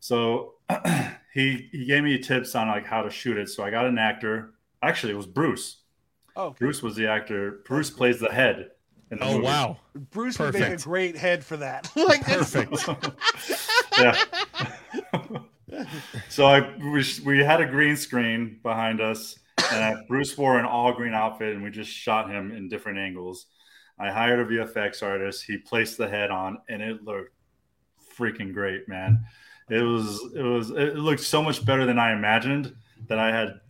So he he gave me tips on like how to shoot it. So I got an actor. Actually, it was Bruce. oh, okay. Bruce was the actor. Bruce plays the head. In the Oh movie. wow. Bruce would make a great head for that. like Perfect. yeah. so I we, we had a green screen behind us, and I, Bruce wore an all green outfit, and we just shot him in different angles. I hired a VFX artist. He placed the head on, and it looked freaking great, man. It was it was it looked so much better than I imagined that I had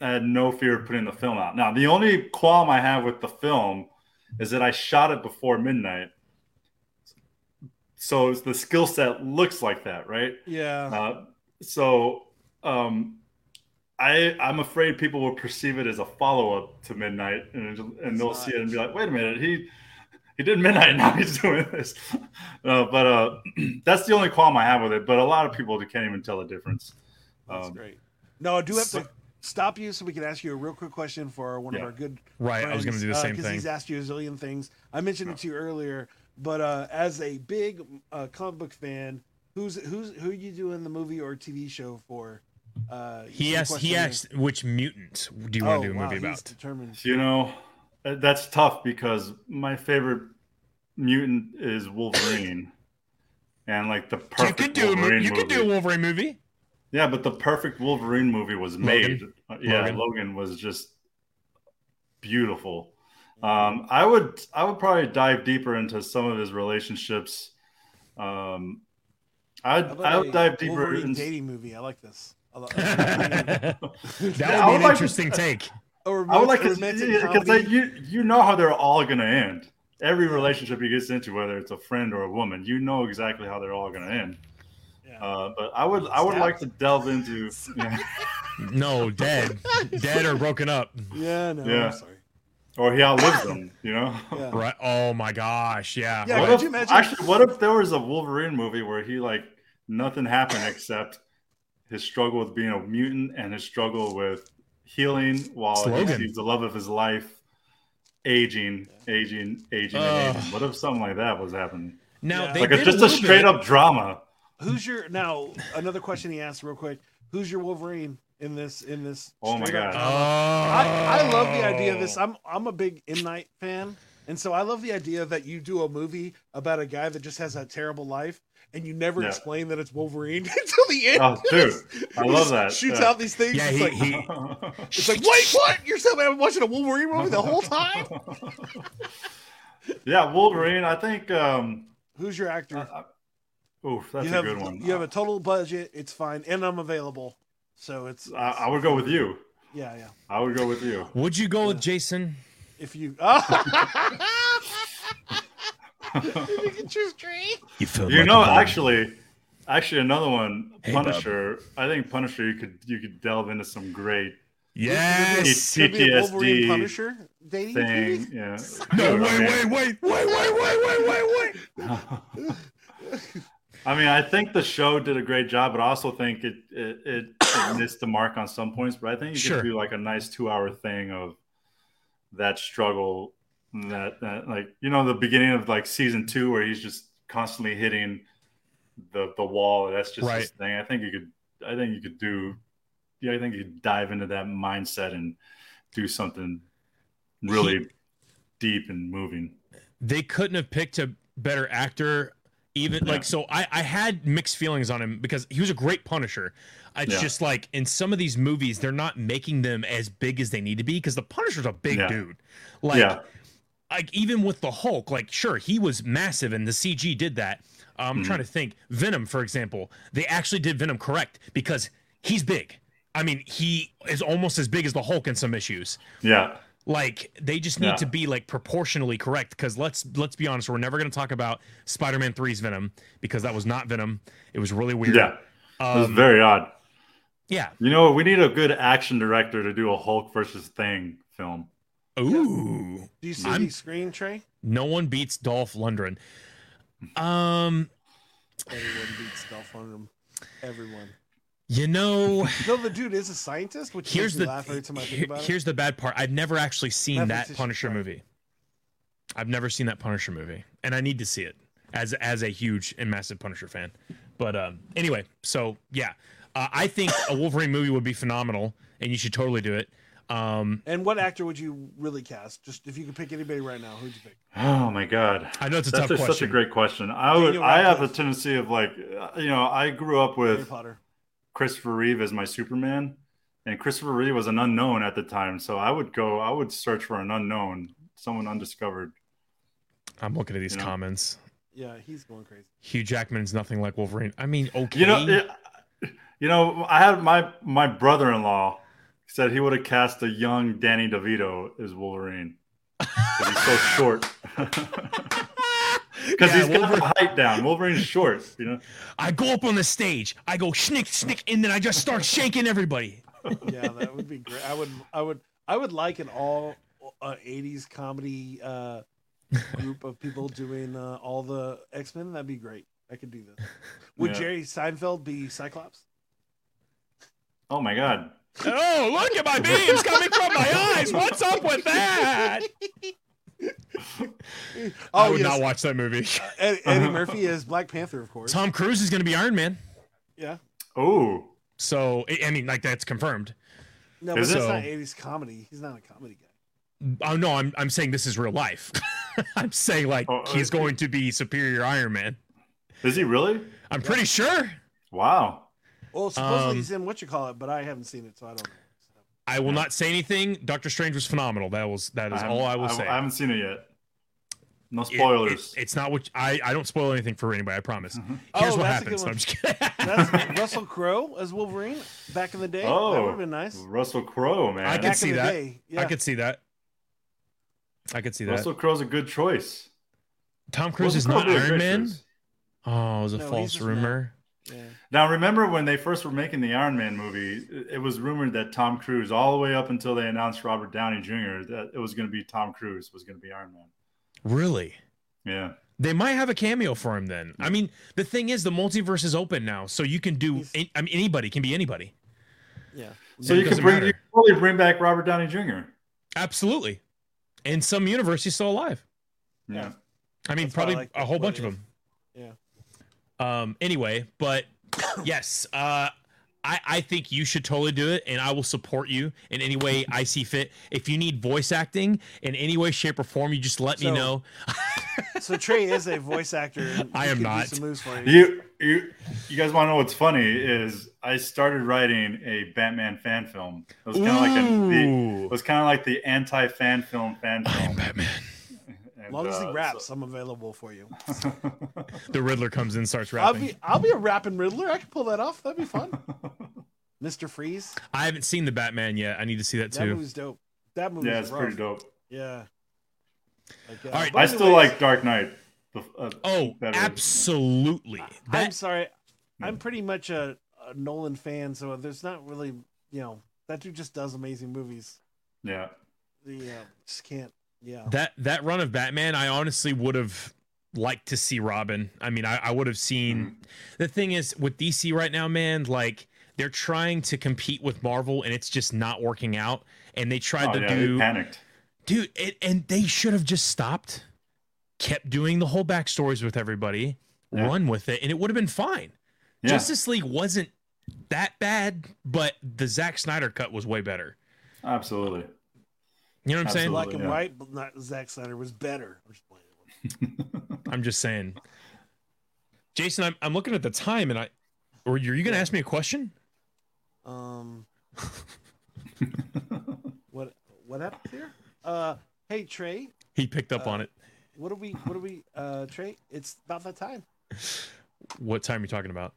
I had no fear of putting the film out. Now the only qualm I have with the film is that I shot it before midnight. So the skill set looks like that, right? Yeah. Uh, so um, I I'm afraid people will perceive it as a follow up to Midnight, and and they'll see it and be like, wait a minute, he he did Midnight, now he's doing this. Uh, but uh, that's the only qualm I have with it. But a lot of people can't even tell the difference. That's Um, great. No, I do have so- to stop you so we can ask you a real quick question for one Yeah. of our good Right. I was going to do the same because thing. he's asked you a zillion things. I mentioned it to you earlier, but uh, as a big uh, comic book fan, who's who's who are you doing the movie or TV show for? Uh, He asked. He asked which mutant do you Oh, want to do a wow, movie he's about? Determined. You know, uh, that's tough because my favorite mutant is Wolverine. And like the You perfect could do a movie. Wolverine You could do a movie. Wolverine movie. Yeah, but the perfect Wolverine movie was made. Logan? Uh, yeah, Logan. Logan. was just beautiful. Um, I would I would probably dive deeper into some of his relationships. Um, I'd How I would dive deeper Wolverine in, dating movie. I like this. I lo- that would I be an like to- interesting take. Or I would like a to romantic because comedy. you you know how they're all going to end. Every relationship he gets into, whether it's a friend or a woman, you know exactly how they're all going to end. Yeah. Uh, but I would I would Snapped? like to delve into. Yeah. No, dead, dead or broken up. yeah, no, Yeah. I'm sorry. or he outlives them. You know. Yeah. Right. Oh my gosh. Yeah. Yeah, What could if, you imagine- Actually, what if there was a Wolverine movie where he like nothing happened except his struggle with being a mutant and his struggle with healing while he sees the love of his life aging, aging, aging, Ugh. and aging. What if something like that was happening? Now Yeah. Like it's just a little straight bit- up drama. Who's your now? Another question he asked real quick. Who's your Wolverine in this? In this? Oh my God. Oh. I, I love the idea of this. I'm I'm a big M Night fan, and so I love the idea that you do a movie about a guy that just has a terrible life, and you never Yeah. explain that it's Wolverine until the end. Oh, dude, I love that. Shoots Yeah. out these things. Yeah, it's, he, like, he it's like, wait, what? You're telling me I'm watching a Wolverine movie the whole time? yeah, Wolverine. I think. um Who's your actor? uh, Oof, that's you a have good one. you have a total budget. It's fine, and I'm available. So it's, I, I would go with you. yeah, yeah. I would go with you. would you go with Jason? If you, oh. If you can choose Tree. You feel You know, actually, actually, another one, Hey, bub. Punisher. I think Punisher. You could you could delve into some great Yes. Could Wolverine PTSD Punisher dating thing. movie? Yeah. No, wait, wait, wait, wait, wait, wait, wait, wait, wait. I mean, I think the show did a great job, but I also think it it, it, it missed the mark on some points. But I think you Sure. could do like a nice two hour thing of that struggle, that that like you know the beginning of like season two where he's just constantly hitting the the wall. That's just Right. his thing. I think you could. I think you could do. Yeah, I think you could dive into that mindset and do something really deep and moving. They couldn't have picked a better actor. Even Yeah. like so, I I had mixed feelings on him because he was a great Punisher. It's Yeah. just like in some of these movies, they're not making them as big as they need to be because the Punisher's a big Yeah. dude. Like yeah, like even with the Hulk, like sure he was massive and the CG did that. I'm Mhm. trying to think. Venom, for example, they actually did Venom correct because he's big. I mean, he is almost as big as the Hulk in some issues. yeah. Like they just need Yeah. to be like proportionally correct. Because let's let's be honest, we're never going to talk about Spider-Man 3's Venom because that was not Venom. It was really weird. Yeah, it was Um, very odd. yeah. You know, we need a good action director to do a Hulk versus Thing film. Ooh. Do you see I'm- the screen Trey? No one beats Dolph Lundgren. Um, Everyone beats Dolph Lundgren. Everyone. you know. No, the dude is a scientist, which here's the laugh every time I think here- about it. here's the bad part. I've never actually seen Netflix that is Punisher movie. I've never seen that Punisher movie, and I need to see it as as a huge and massive Punisher fan. But um, anyway, so yeah, uh, I think a Wolverine movie would be phenomenal, and you should totally do it. Um, And what actor would you really cast? Just if you could pick anybody right now, who'd you pick? Oh my god, I know it's a that's tough a- such a great question. I would. Daniel I have a tendency of like, uh, you know, I grew up Harry with Potter. Christopher Reeve as my Superman, and Christopher Reeve was an unknown at the time. So I would go. I would search for an unknown, someone undiscovered. I'm looking at these You know? comments. Yeah, he's going crazy. Hugh Jackman's nothing like Wolverine. I mean, okay. You know, it, you know, I had my my brother-in-law said he would have cast a young Danny DeVito as Wolverine because he's so short. Because Yeah, he's got Wolverine- the height down. Wolverine's short, you know. I go up on the stage, I go schnick schnick, and then I just start shaking everybody. Yeah, that would be great. I would, I would, I would like an all uh, '80s comedy uh, group of people doing uh, all the X Men. That'd be great. I could do this. Would Yeah. Jerry Seinfeld be Cyclops? Oh my god. Oh, look at my beams coming from my eyes. What's up with that? Oh, I Oh would yes, not watch that movie. Eddie, Eddie Murphy is Black Panther, of course. Tom Cruise is going to be Iron Man. Yeah. Oh, So, I I mean, like that's confirmed. No, but Is that's it? not '80s comedy. He's not a comedy guy. Oh no, I'm I'm saying this is real life. I'm saying like Oh, he's going to be superior Iron Man. is he really? I'm pretty sure. Wow. Well, supposedly Um, he's in what you call it, but I haven't seen it, so I don't know. So- I will not say anything. Doctor Strange was phenomenal. That was that is all I will haven't- say. I haven't seen it yet. No spoilers. it- it's not what I I don't spoil anything for anybody. I promise. Here's Oh, what that's good happens. No. I'm just kidding. That's Russell Crowe as Wolverine back in the day. Oh, that would have been nice. Russell Crowe, man. I could Back see that. yeah. I could see that. I could see that. Russell Crowe's a good choice. Tom Cruise Russell is not would a Iron Man. choice. Oh, it was a No, false just rumor. Yeah. Now, remember when they first were making the Iron Man movie? it- It was rumored that Tom Cruise, all the way up until they announced Robert Downey Jr., that it was going to be Tom Cruise was going to be Iron Man. Really? Yeah, They might have a cameo for him then. I mean, the thing is, the multiverse is open now, so you can do. He's- I mean, anybody can be anybody. Yeah. so It you can bring matter. you can probably bring back Robert Downey Jr. Absolutely. In some universe, he's still alive. Yeah, I mean, That's why I probably like a whole bunch of them. Yeah. Um. Anyway, but yes, uh, I I think you should totally do it, and I will support you in any way I see fit. If you need voice acting in any way, shape, or form, you just let me know. So Trey is a voice actor. I am not. Some moves for you. you you you guys want to know what's funny is I started writing a Batman fan film. It was kind of like a, the, it was kind of like the anti fan film fan I am film. Batman. And, long as he uh, raps, I'm available for you. The Riddler comes in, starts I'll rapping. be I'll be a rapping Riddler. I can pull that off. That'd be fun. Mr. Freeze. I haven't seen the Batman yet. I need to see that too. That movie's dope. That movie's yeah, it's rough. pretty dope. Yeah. Like, uh, All right, but I still anyways, like Dark Knight. uh, Oh, better. absolutely. I'm sorry. I'm pretty much a, a Nolan fan, so there's not really, you know, that dude just does amazing movies. Yeah. The uh, just can't. Yeah. that that run of Batman, I honestly would have liked to see Robin. I mean, I, I would have seen. Mm-hmm. The thing is, with DC right now, man, like they're trying to compete with Marvel, and it's just not working out. And they tried Oh, to yeah, do, they panicked. dude, it, and they should have just stopped, kept doing the whole backstories with everybody, Yeah. run with it, and it would have been fine. Yeah. Justice League wasn't that bad, but the Zack Snyder cut was way better. Absolutely. You know what I'm saying? Absolutely. Black and yeah. white, but not Zack Snyder was better. I'm just. I'm just saying. Jason, I'm, I'm looking at the time and I or are you going to ask me a question? Um, what what happened here? Uh, hey Trey, He picked up Uh, on it. what are we? What are we? Uh, Trey, it's about that time. What time are you talking about?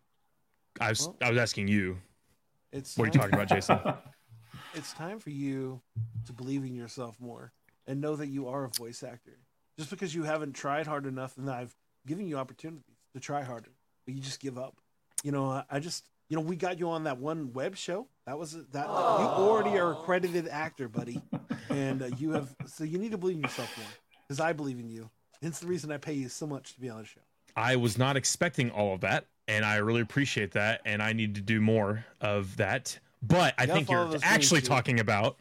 I was Well- I was asking you. It's What are you talking about, Jason? It's time for you to believe in yourself more and know that you are a voice actor. Just because you haven't tried hard enough, and I've given you opportunities to try harder, but you just give up. You know, I, I just, you know, we got you on that one web show. That was that. You already are a credited actor, buddy, and uh, you have. So you need to believe in yourself more, because I believe in you. It's the reason I pay you so much to be on the show. I was not expecting all of that and I really appreciate that and I need to do more of that. But I You think you're actually dreams, dude. talking about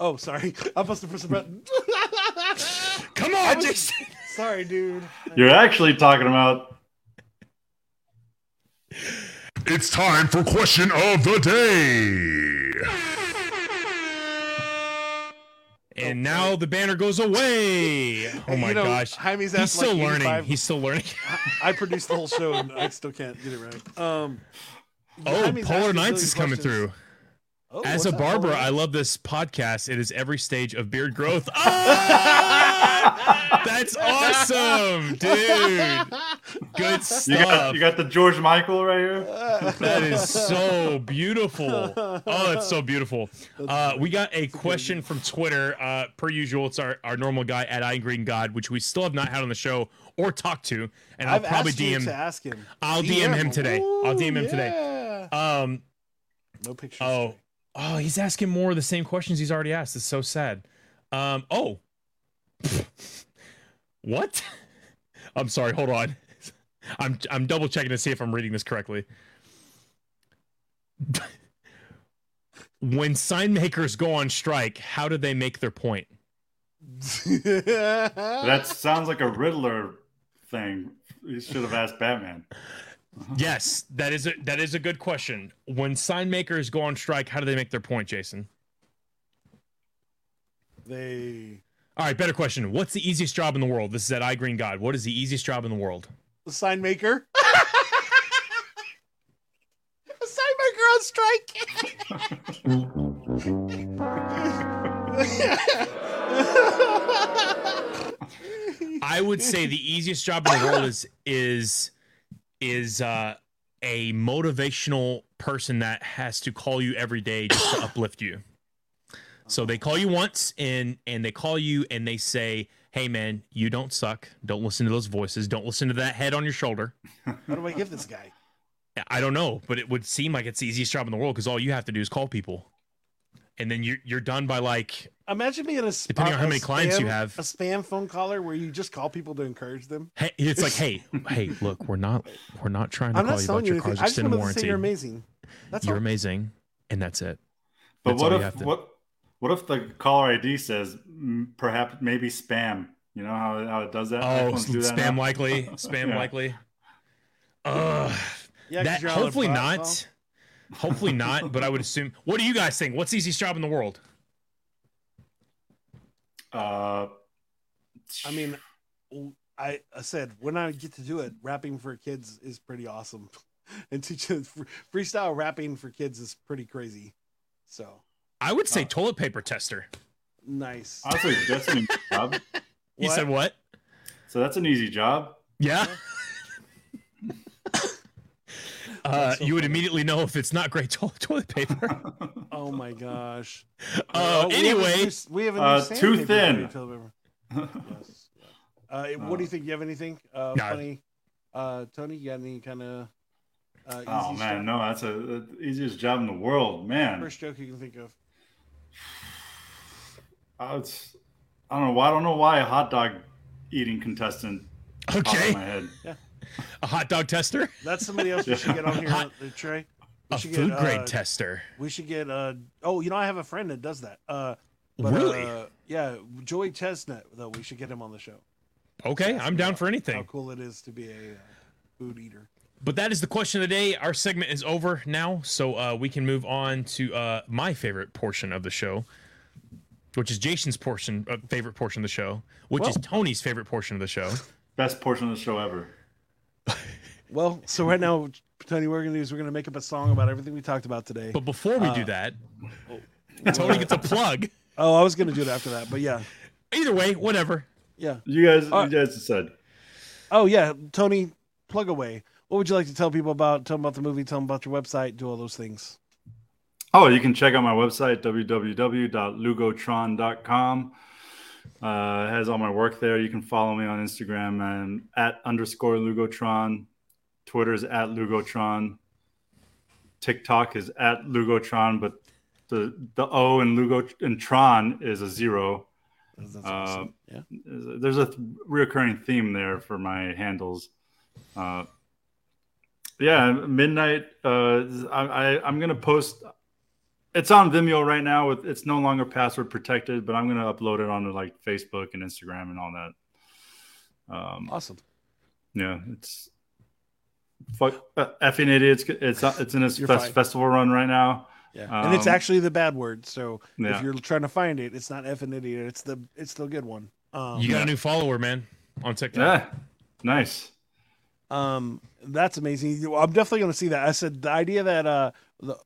Oh, sorry, I'm supposed to press the button. Come on, was- Jason. sorry, dude. You're actually talking about It's time for question of the day. And now the banner goes away. Oh my You know, gosh. Jaime's He's still like learning. He's still learning. I produced the whole show and I still can't get it right. Um, Oh, Jaime's Polar Nights is coming questions. through. Oh, As a barber, I love this podcast. It is every stage of beard growth. Ah! That's awesome, dude. Good you got stuff. you got the George Michael right here. That is so beautiful. Oh, that's so beautiful. Uh, we got a question from Twitter. Uh, per usual, it's our, our normal guy at I Green God, which we still have not had on the show or talked to. And I'll I've probably asked you DM. to ask him. I'll DM him today. I'll DM him today. today. Um, No pictures. Oh, oh, he's asking more of the same questions he's already asked. It's so sad. Um, oh, what? I'm sorry. Hold on. I'm I'm double checking to see if I'm reading this correctly. when sign makers go on strike, how do they make their point? That sounds like a Riddler thing. You should have asked Batman. Uh-huh. Yes, that is a that is a good question. When sign makers go on strike, how do they make their point, Jason? they All right, better question. What's the easiest job in the world? This is at I Green God. What is the easiest job in the world? The sign maker. a sign maker on strike. I would say the easiest job in the world is is is uh, a motivational person that has to call you every day just to uplift you. So they call you once and and they call you and they say, hey man, you don't suck. Don't listen to those voices. Don't listen to that head on your shoulder. How do I give this guy? I don't know, but it would seem like it's the easiest job in the world because all you have to do is call people, and then you're you're done by like Imagine being a sp- Depending on how a many clients you have. a spam phone caller where you just call people to encourage them. hey, it's like hey hey look we're not we're not trying to I'm call you about you your anything. car's I just extended wanted to say warranty. you're amazing. That's You're all. amazing, and that's it. But That's what all you if have to- what what if the caller ID says perhaps maybe spam? You know how, how it does that? Oh, do that spam now? likely, spam Yeah. likely. Ugh. Yeah, 'cause that you're on a hopefully not. call. Hopefully not, but I would assume. What do you guys think? What's the easiest job in the world? Uh, I mean, I, I said when I get to do it, rapping for kids is pretty awesome, and teaching freestyle rapping for kids is pretty crazy. So I would say Uh, toilet paper tester. nice. honestly, that's an easy job. You said what? So that's an easy job. Yeah. uh, so you would funny. immedially know if it's not great to- toilet paper. Oh my gosh. Uh, Oh, we have a anyway, new- we have a new uh, sandpaper too thin. toilet paper. Yes. Uh, what do you think? You have anything uh, No. funny? Uh, Tony, you got any kind of uh, oh man, stuff? no, that's a the easiest job in the world, man. First joke you can think of. Uh, it's, I don't know why. I don't know why a hot dog eating contestant popped in okay, my head. Yeah. a hot dog tester, That's somebody else we should get on here, Hot- uh, Trey. We a should food get, grade uh, tester. We should get. Uh, oh, you know, I have a friend that does that. Uh, but, Really? Uh, yeah, Joey Chestnut. Though we should get him on the show. Okay, I'm down about for How anything. cool it is to be a uh, food eater. But that is the question of the day. Our segment is over now, so uh, we can move on to uh, my favorite portion of the show, which is Jason's portion, uh, favorite portion of the show, which is Tony's favorite portion of the show. Best portion of the show ever. Well, so right now, Tony, what we're gonna do is we're gonna make up a song about everything we talked about today. But before we do Uh, that, Tony gets a plug. Oh, I was gonna do it after that, but yeah, Either way, whatever. yeah. You guys, Uh, you guys said. Oh yeah, Tony, plug away. What would you like to tell people about? Tell them about the movie. Tell them about your website. Do all those things. Oh, you can check out my website, www.lugotron.com. Uh, it has all my work there. You can follow me on Instagram and at underscore Lugotron. Twitter's at Lugotron. TikTok is at Lugotron, but the the O in Lugo and Tron is a zero. That's Uh, awesome. Yeah. There's a reoccurring theme there for my handles. Uh, yeah, midnight. Uh, I, I I'm gonna post. It's on Vimeo right now. With it's no longer password protected, but I'm gonna upload it onto like Facebook and Instagram and all that. Um, Awesome. yeah, it's fuck uh, effing idiots. It's it's in its You're fest, festival run right now. Yeah. and it's Um, actually the bad word. So yeah. if you're trying to find it, it's not effing idiot. It's the it's the good one. Um, You got Yeah. a new follower, man, on TikTok. Yeah, nice. Um, that's amazing. I'm definitely going to see that. I said the idea that uh the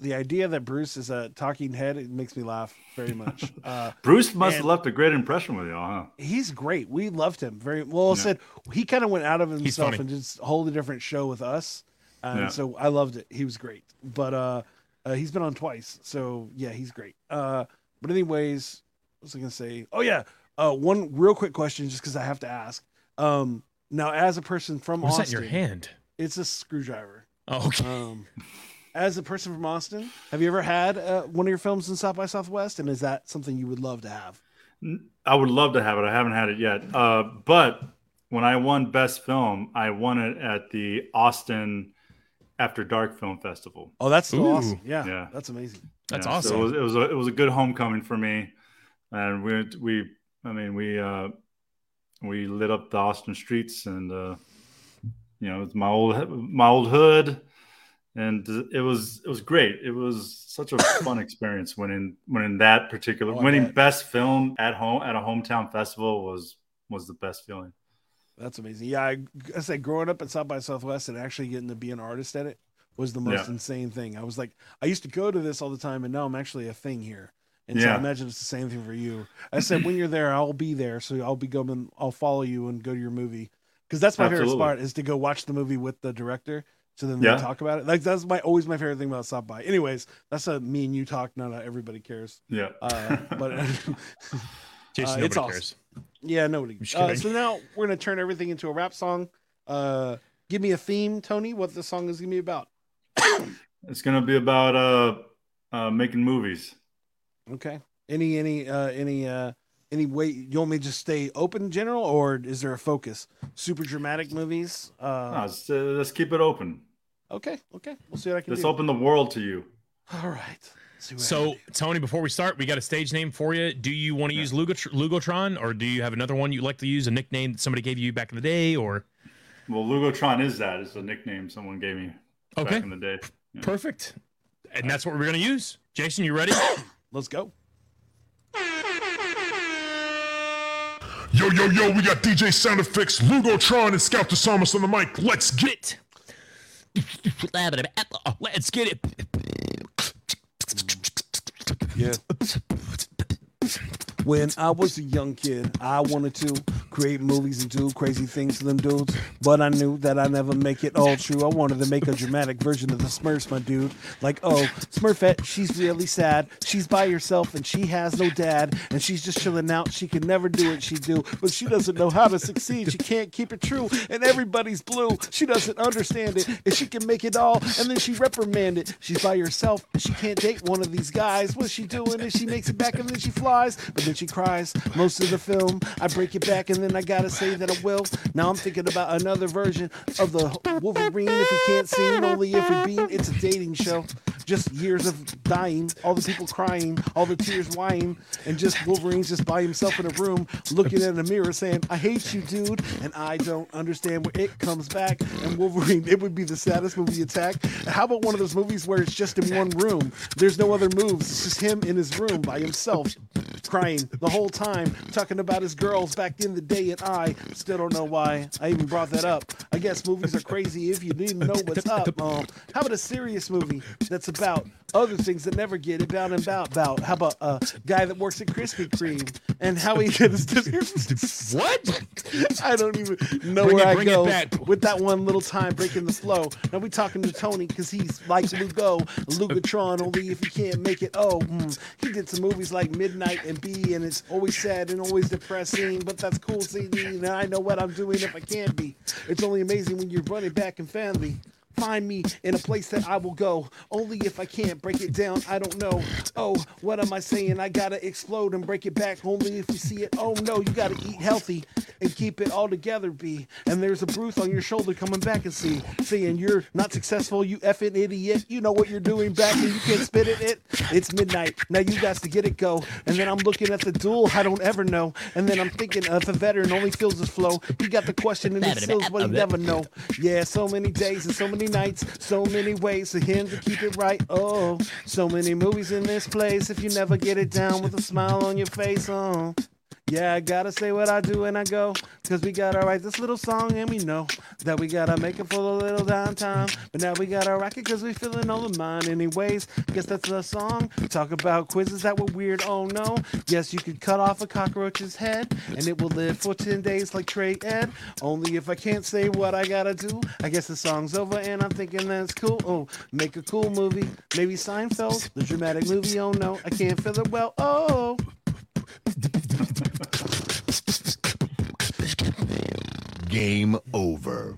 the idea that Bruce is a talking head it makes me laugh very much. Uh, Bruce must have left a great impression with y'all, huh? he's great. We loved him very well. Yeah. said he kind of went out of himself and just hold a different show with us, and Yeah. so I loved it. He was great. But uh, uh, he's been on twice, so yeah, he's great. Uh, but anyways, what was I gonna say? Oh yeah, uh, one real quick question, just because I have to ask. Um, now as a person from What's Austin, in your hand? it's a screwdriver. Oh, okay. Um, as a person from Austin, have you ever had uh, one of your films in South by Southwest, and is that something you would love to have? I would love to have it. I haven't had it yet. Uh, but when I won Best Film, I won it at the Austin After Dark Film Festival. Oh, that's so awesome! Yeah, Yeah. that's amazing. That's Yeah, so awesome. it was it was a, it was a good homecoming for me, and we we I mean we uh, we lit up the Austin streets, and uh, you know it's my old my old hood, and it was it was great. It was such a fun experience winning winning that particular Oh, winning bet. best film at home at a hometown festival was was the best feeling. That's amazing. Yeah, I, I said growing up at South by Southwest and actually getting to be an artist at it was the most Yeah. insane thing. I was like, I used to go to this all the time, and now I'm actually a thing here. And so I imagine it's the same thing for you. I said, when you're there, I'll be there, so I'll be going, I'll follow you and go to your movie because that's my favorite Absolutely. part is to go watch the movie with the director. So then Yeah. we talk about it. Like that's my always my favorite thing about stop by. Anyways, that's a me and you talk. Not a everybody cares. Yeah, Uh, but Jason, Uh, it's nobody awesome. cares. Yeah, nobody. just Uh, so now we're gonna turn everything into a rap song. Uh, give me a theme, Tony. What the song is gonna be about? It's gonna be about uh, uh making movies. Okay. Any any uh any uh any way you want me to just stay open in general, or is there a focus? Super dramatic movies. No, Uh, let's, uh, let's keep it open. Okay, okay. We'll see what I can Let's do. open the world to you. All right. See what I So. Tony, before we start, we got a stage name for you. Do you want to use Lugotr- Lugotron, or do you have another one you'd like to use, a nickname that somebody gave you back in the day, or? Well, Lugotron is that. It's a nickname someone gave me Okay. back in the day. Yeah. Perfect. And that's what we're going to use. Jason, you ready? let's go. Yo, yo, yo, we got DJ Sound Effects, Lugotron, and Scout the Psalmist on the mic. Let's get it. Let's get it. Yeah. When I was a young kid, I wanted to create movies and do crazy things to them dudes, but I knew that I'd never make it all true. I wanted to make a dramatic version of the Smurfs, my dude. Like, oh, Smurfette, she's really sad. She's by herself and she has no dad, and she's just chilling out. She can never do what she do, but she doesn't know how to succeed. She can't keep it true, and everybody's blue. She doesn't understand it, and she can make it all, and then she reprimanded. She's by herself, and she can't date one of these guys. What's she doing? And she makes it back, and then she flies, but then she cries. Most of the film, I break it back, and then I gotta say that I will. Now I'm thinking about another version of the Wolverine. If we can't see it, only if we being. It's a dating show. Just years of dying, all the people crying, all the tears whining, and just Wolverine's just by himself in a room, looking in a mirror, saying, "I hate you, dude," and I don't understand where it comes back. And Wolverine, it would be the saddest movie attack. How about one of those movies where it's just in one room? There's no other moves. It's just him in his room by himself, crying the whole time, talking about his girls back in the day, and I still don't know why I even brought that up. I guess movies are crazy if you didn't know what's up. Um, how about a serious movie that's about other things that never get about and about? About how about a guy that works at Krispy Kreme and how he gets What? I don't even know Bring where it- I go with that one little time breaking the flow. Now we talking to Tony because he's like Lugo, Lugatron. Only if he can't make it. Oh, mm. he did some movies like Midnight and B, and it's always sad and always depressing. But that's cool, CD. And I know what I'm doing if I can't be. It's only amazing when you're running back and family. Find me in a place that I will go. Only if I can't break it down, I don't know. Oh, what am I saying? I gotta explode and break it back. Only if you see it. Oh no, you gotta eat healthy and keep it all together, B. And there's a Bruce on your shoulder coming back and see, saying you're not successful, you effing idiot. You know what you're doing back and you can't spit it. It. It's midnight. Now you got to get it go. And then I'm looking at the duel. I don't ever know. And then I'm thinking of the veteran only feels his flow. He got the question and he feels what he never know. Yeah, so many days and so many nights, so many ways for him to keep it right. Oh, so many movies in this place. If you never get it down with a smile on your face, oh. Yeah, I gotta say what I do when I go. Cause we gotta write this little song and we know that we gotta make it for the little downtime. But now we gotta rock it cause we feeling all of mine. Anyways, guess that's the song. Talk about quizzes that were weird, oh no. Yes, you could cut off a cockroach's head and it will live for 10 days like Trey Ed. Only if I can't say what I gotta do. I guess the song's over and I'm thinking that's cool. Oh, make a cool movie. Maybe Seinfeld, the dramatic movie, oh no. I can't feel it well, oh. Game over.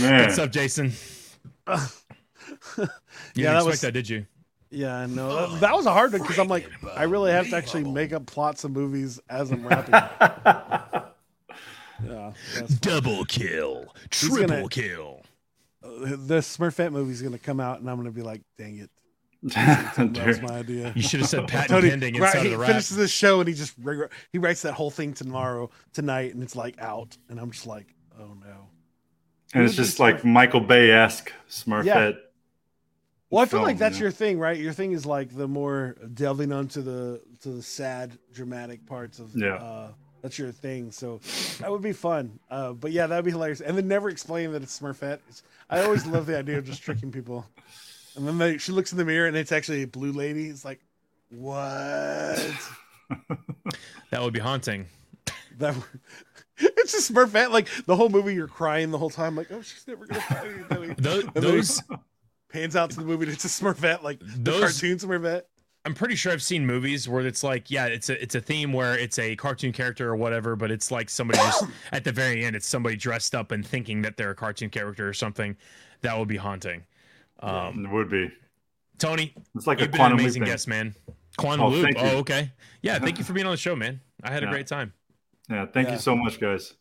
Man, What's up, Jason? You Yeah, didn't that expect was- that, did you? Yeah, I know. That, oh, that was a hard one because I'm like, I really have to actually make up plots of movies as I'm rapping. yeah, Double kill, He's gonna- kill. Uh, the Smurfette movie's gonna come out, and I'm gonna be like, dang it, that was my idea. You should have said patent Tony pending right, inside he of the rap. finishes this show and he just re- he writes that whole thing tomorrow tonight, and it's like out, and I'm just like, oh no. and it's just like Michael Bay esque Smurfette. Well, I feel film, like that's yeah. your thing, right? Your thing is like the more delving onto the to the sad, dramatic parts of Yeah. Uh, that's your thing, so that would be fun. Uh, but yeah, that'd be hilarious. And then never explain that it's Smurfette. It's, I always love the idea of just tricking people. And then they, she looks in the mirror and it's actually a blue lady. It's like, what? That would be haunting. That it's just Smurfette. Like the whole movie, you're crying the whole time. Like, oh, she's never gonna find anybody. Those, those pans out to the movie. and It's a Smurfette, like those, the cartoon Smurfette. I'm pretty sure I've seen movies where it's like, yeah, it's a it's a theme where it's a cartoon character or whatever, but it's like somebody just at the very end, it's somebody dressed up and thinking that they're a cartoon character or something. That would be haunting. Um, It would be. Tony, It's like you've a been an amazing guest, man. Quantum Oh, Loop. Oh, okay. Yeah, thank you for being on the show, man. I had a great time. Yeah, thank Yeah. you so much, guys.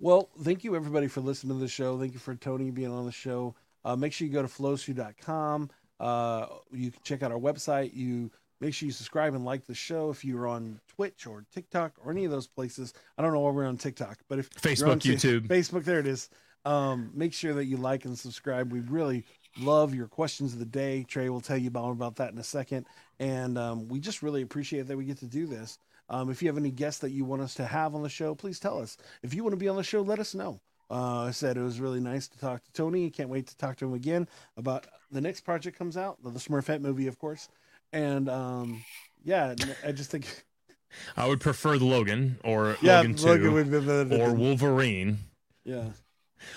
Well, thank you everybody for listening to the show. Thank you for Tony being on the show. Uh, make sure you go to flowstoyou.com. Uh, you can check out our website. You make sure you subscribe and like the show if you're on Twitch or TikTok or any of those places. I don't know why we're on TikTok, but if you're Facebook, on YouTube. Facebook, there it is. Um, make sure that you like and subscribe. We really love your questions of the day. Trey will tell you about, about that in a second. And um, we just really appreciate that we get to do this. Um, if you have any guests that you want us to have on the show, please tell us. If you want to be on the show, let us know. Uh, I said it was really nice to talk to Tony. Can't wait to talk to him again about the next project comes out, the Smurfette movie, of course. And um, yeah, I just think I would prefer the Logan or yeah, Logan 2 Logan would be the, or Wolverine. yeah.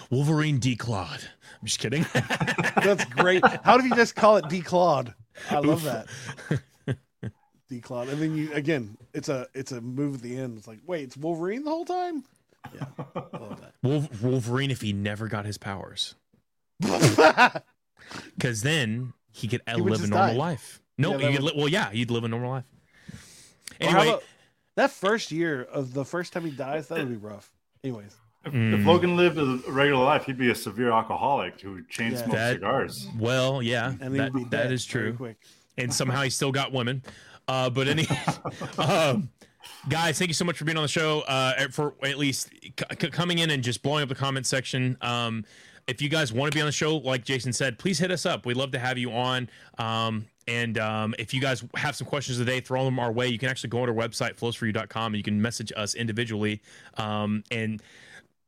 Wolverine declawed. I'm just kidding. That's great. How did you just call it declawed? I love that. Declawed. And then you again, it's a it's a move at the end. It's like, wait, it's Wolverine the whole time? Yeah. I love Wolf- Wolverine if he never got his powers. Because then he could He live a normal die. life. No, Yeah, that could would- li- well, yeah, you'd live a normal life. Anyway, about- that first year of the first time he dies, that would be rough. Anyways. If, Mm. if Logan lived a regular life, he'd be a severe alcoholic who chain Yeah. smoked That- cigars. well, yeah, And that, would that dead true. And somehow he still got women. Uh, but any, um, guys, thank you so much for being on the show. Uh, for at least c- c- coming in and just blowing up the comment section. Um, if you guys want to be on the show, like Jason said, please hit us up. We'd love to have you on. Um, and um, if you guys have some questions today, throw them our way. You can actually go on our website, flowstoyou.com, and you can message us individually. Um, and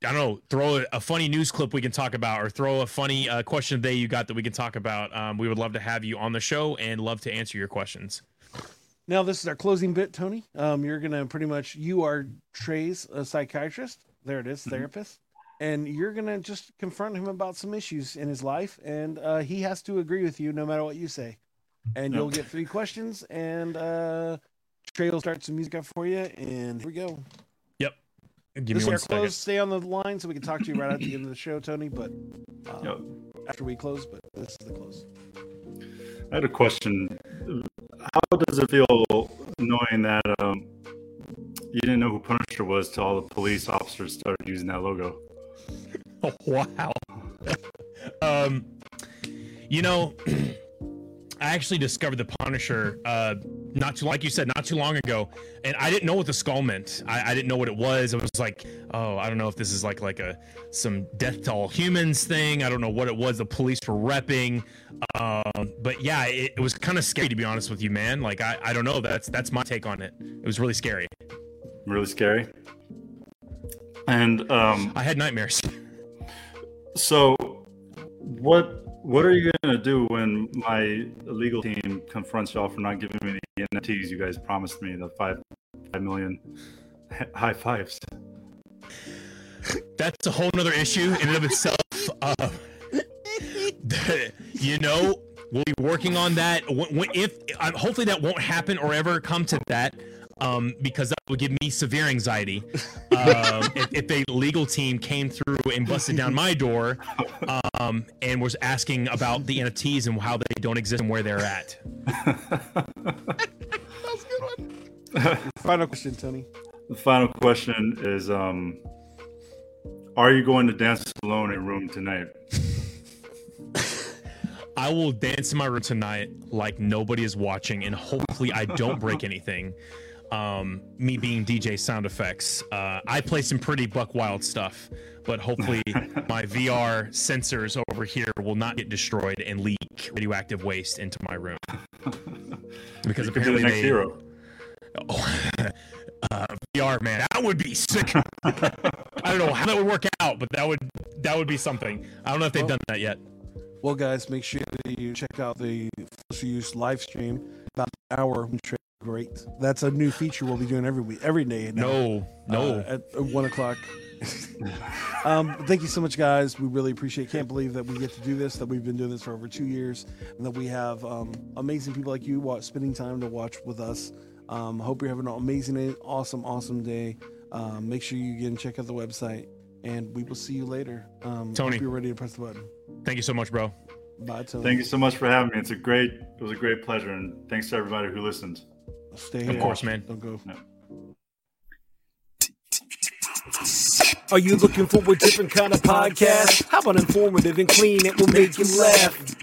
I don't know, throw a, a funny news clip we can talk about, or throw a funny uh, question of the day you got that we can talk about. Um, we would love to have you on the show and love to answer your questions. Now this is our closing bit, Tony. Um, you're gonna pretty much you are Trey's a psychiatrist. There it is, Mm-hmm. therapist, and you're gonna just confront him about some issues in his life, and uh, he has to agree with you no matter what you say. And you'll get three questions, and uh, Trey will start some music up for you, and here we go. Give this me is one our close. Stay on the line so we can talk to you right at the end of the show, Tony. But um, Yep. after we close, but this is the close. I had a question. How does it feel knowing that um, you didn't know who Punisher was till all the police officers started using that logo? Oh, wow. um, you know, I actually discovered the Punisher uh, not too, like you said, not too long ago, and I didn't know what the skull meant. I, I didn't know what it was. I was like, oh, I don't know if this is like like a some death to all humans thing. I don't know what it was. The police were repping, um, but yeah, it, it was kind of scary to be honest with you, man. Like I, I don't know. That's that's my take on it. It was really scary. Really scary. And um, I had nightmares. so, what what are you gonna do when my legal team confronts y'all for not giving me the NFTs you guys promised me the five five million high fives? that's a whole nother issue in and of itself. Uh, you know, we'll be working on that. If uh, hopefully that won't happen or ever come to that, um, because that would give me severe anxiety. Um, if, if a legal team came through and busted down my door, um, and was asking about the NFTs and how they don't exist and where they're at. That's good one. Final question, Tony. The final question is: um, Are you going to dance alone in a room tonight? I will dance in my room tonight like nobody is watching, and hopefully I don't break anything. Um, me being DJ sound effects, uh, I play some pretty buck wild stuff, but hopefully my VR sensors over here will not get destroyed and leak radioactive waste into my room. Because You could be the apparently next they, hero. uh, VR man, that would be sick. I don't know how that would work out, but that would that would be something. I don't know if they've done that yet. Well, guys, make sure that you check out the First Use live stream about an hour when Trey Great. That's a new feature we'll be doing every week, every day. now, No, no. uh, at uh, one o'clock. um, thank you so much, guys. We really appreciate. Can't believe that we get to do this. That we've been doing this for over two years, and that we have um, amazing people like you watch, spending time to watch with us. Um, hope you're having an amazing, awesome, awesome day. Um, make sure you get and check out the website, and we will see you later. Um, Tony. you're ready to press the button. Thank you so much, bro. Bye, Tony. Thank you so much for having me. It's a great, it was a great pleasure, and thanks to everybody who listened. Stay Of course, man. Don't go. Are you looking for a different kind of podcast? How about informative and clean? It will make you laugh.